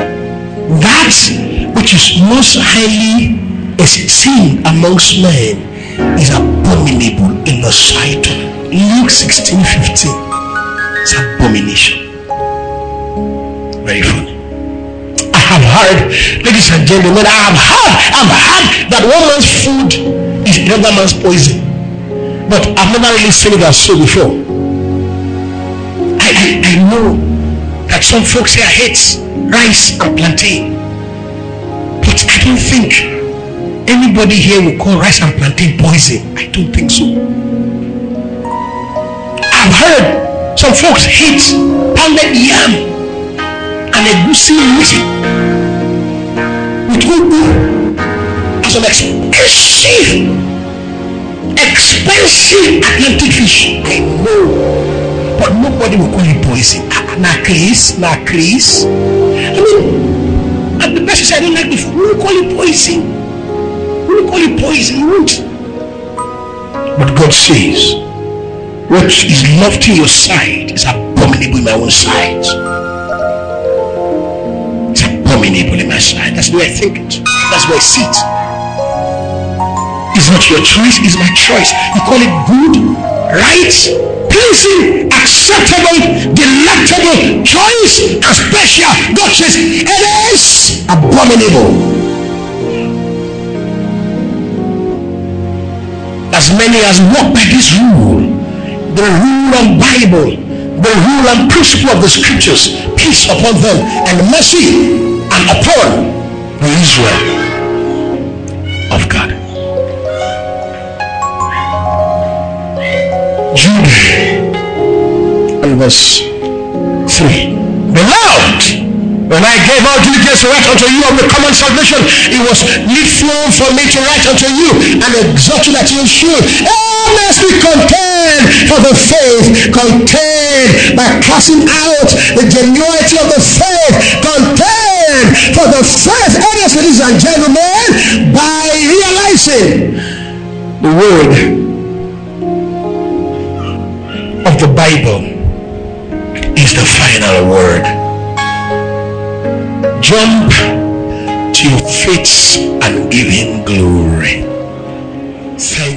That which is most highly esteemed amongst men is abominable in the sight of Luke 16 15. It's abomination. Very funny. I have heard, ladies and gentlemen, I have heard, I've heard that one man's food is another man's poison. But I've never really seen it as so before. I, I, I know that some folks here hate rice and plantain. But I don't think anybody here will call rice and plantain poison. I don't think so. I've heard some folks hate pounded yam and egusi meat with ugu as an expensive expensive Atlantic fish. I know, but nobody will call it poison. Ah, ah, na Chris, na Chris. I mean, and the said, I don't like the food. We will call it poison. We will call it poison. Won't. But God says, what is lofty in your sight is abominable in my own sight. It's abominable in my sight. That's way I think it. That's way I see it. It's not your choice, it's my choice. You call it good, right, pleasing, acceptable, delectable, choice, and special. God says it is abominable. As many as walk by this rule, the rule of Bible, the rule and principle of the scriptures, peace upon them and mercy and upon Israel Jude and verse 3. Beloved, when I gave out diligence to write unto you of the common salvation, it was needful for me to write unto you and exhort you that you should earnestly contend for the faith, contend by casting out the genuinity of the faith, contend for the faith, earnestly, ladies and gentlemen, by realizing the word Bible is the final word. Jump to your feet and give him glory. You.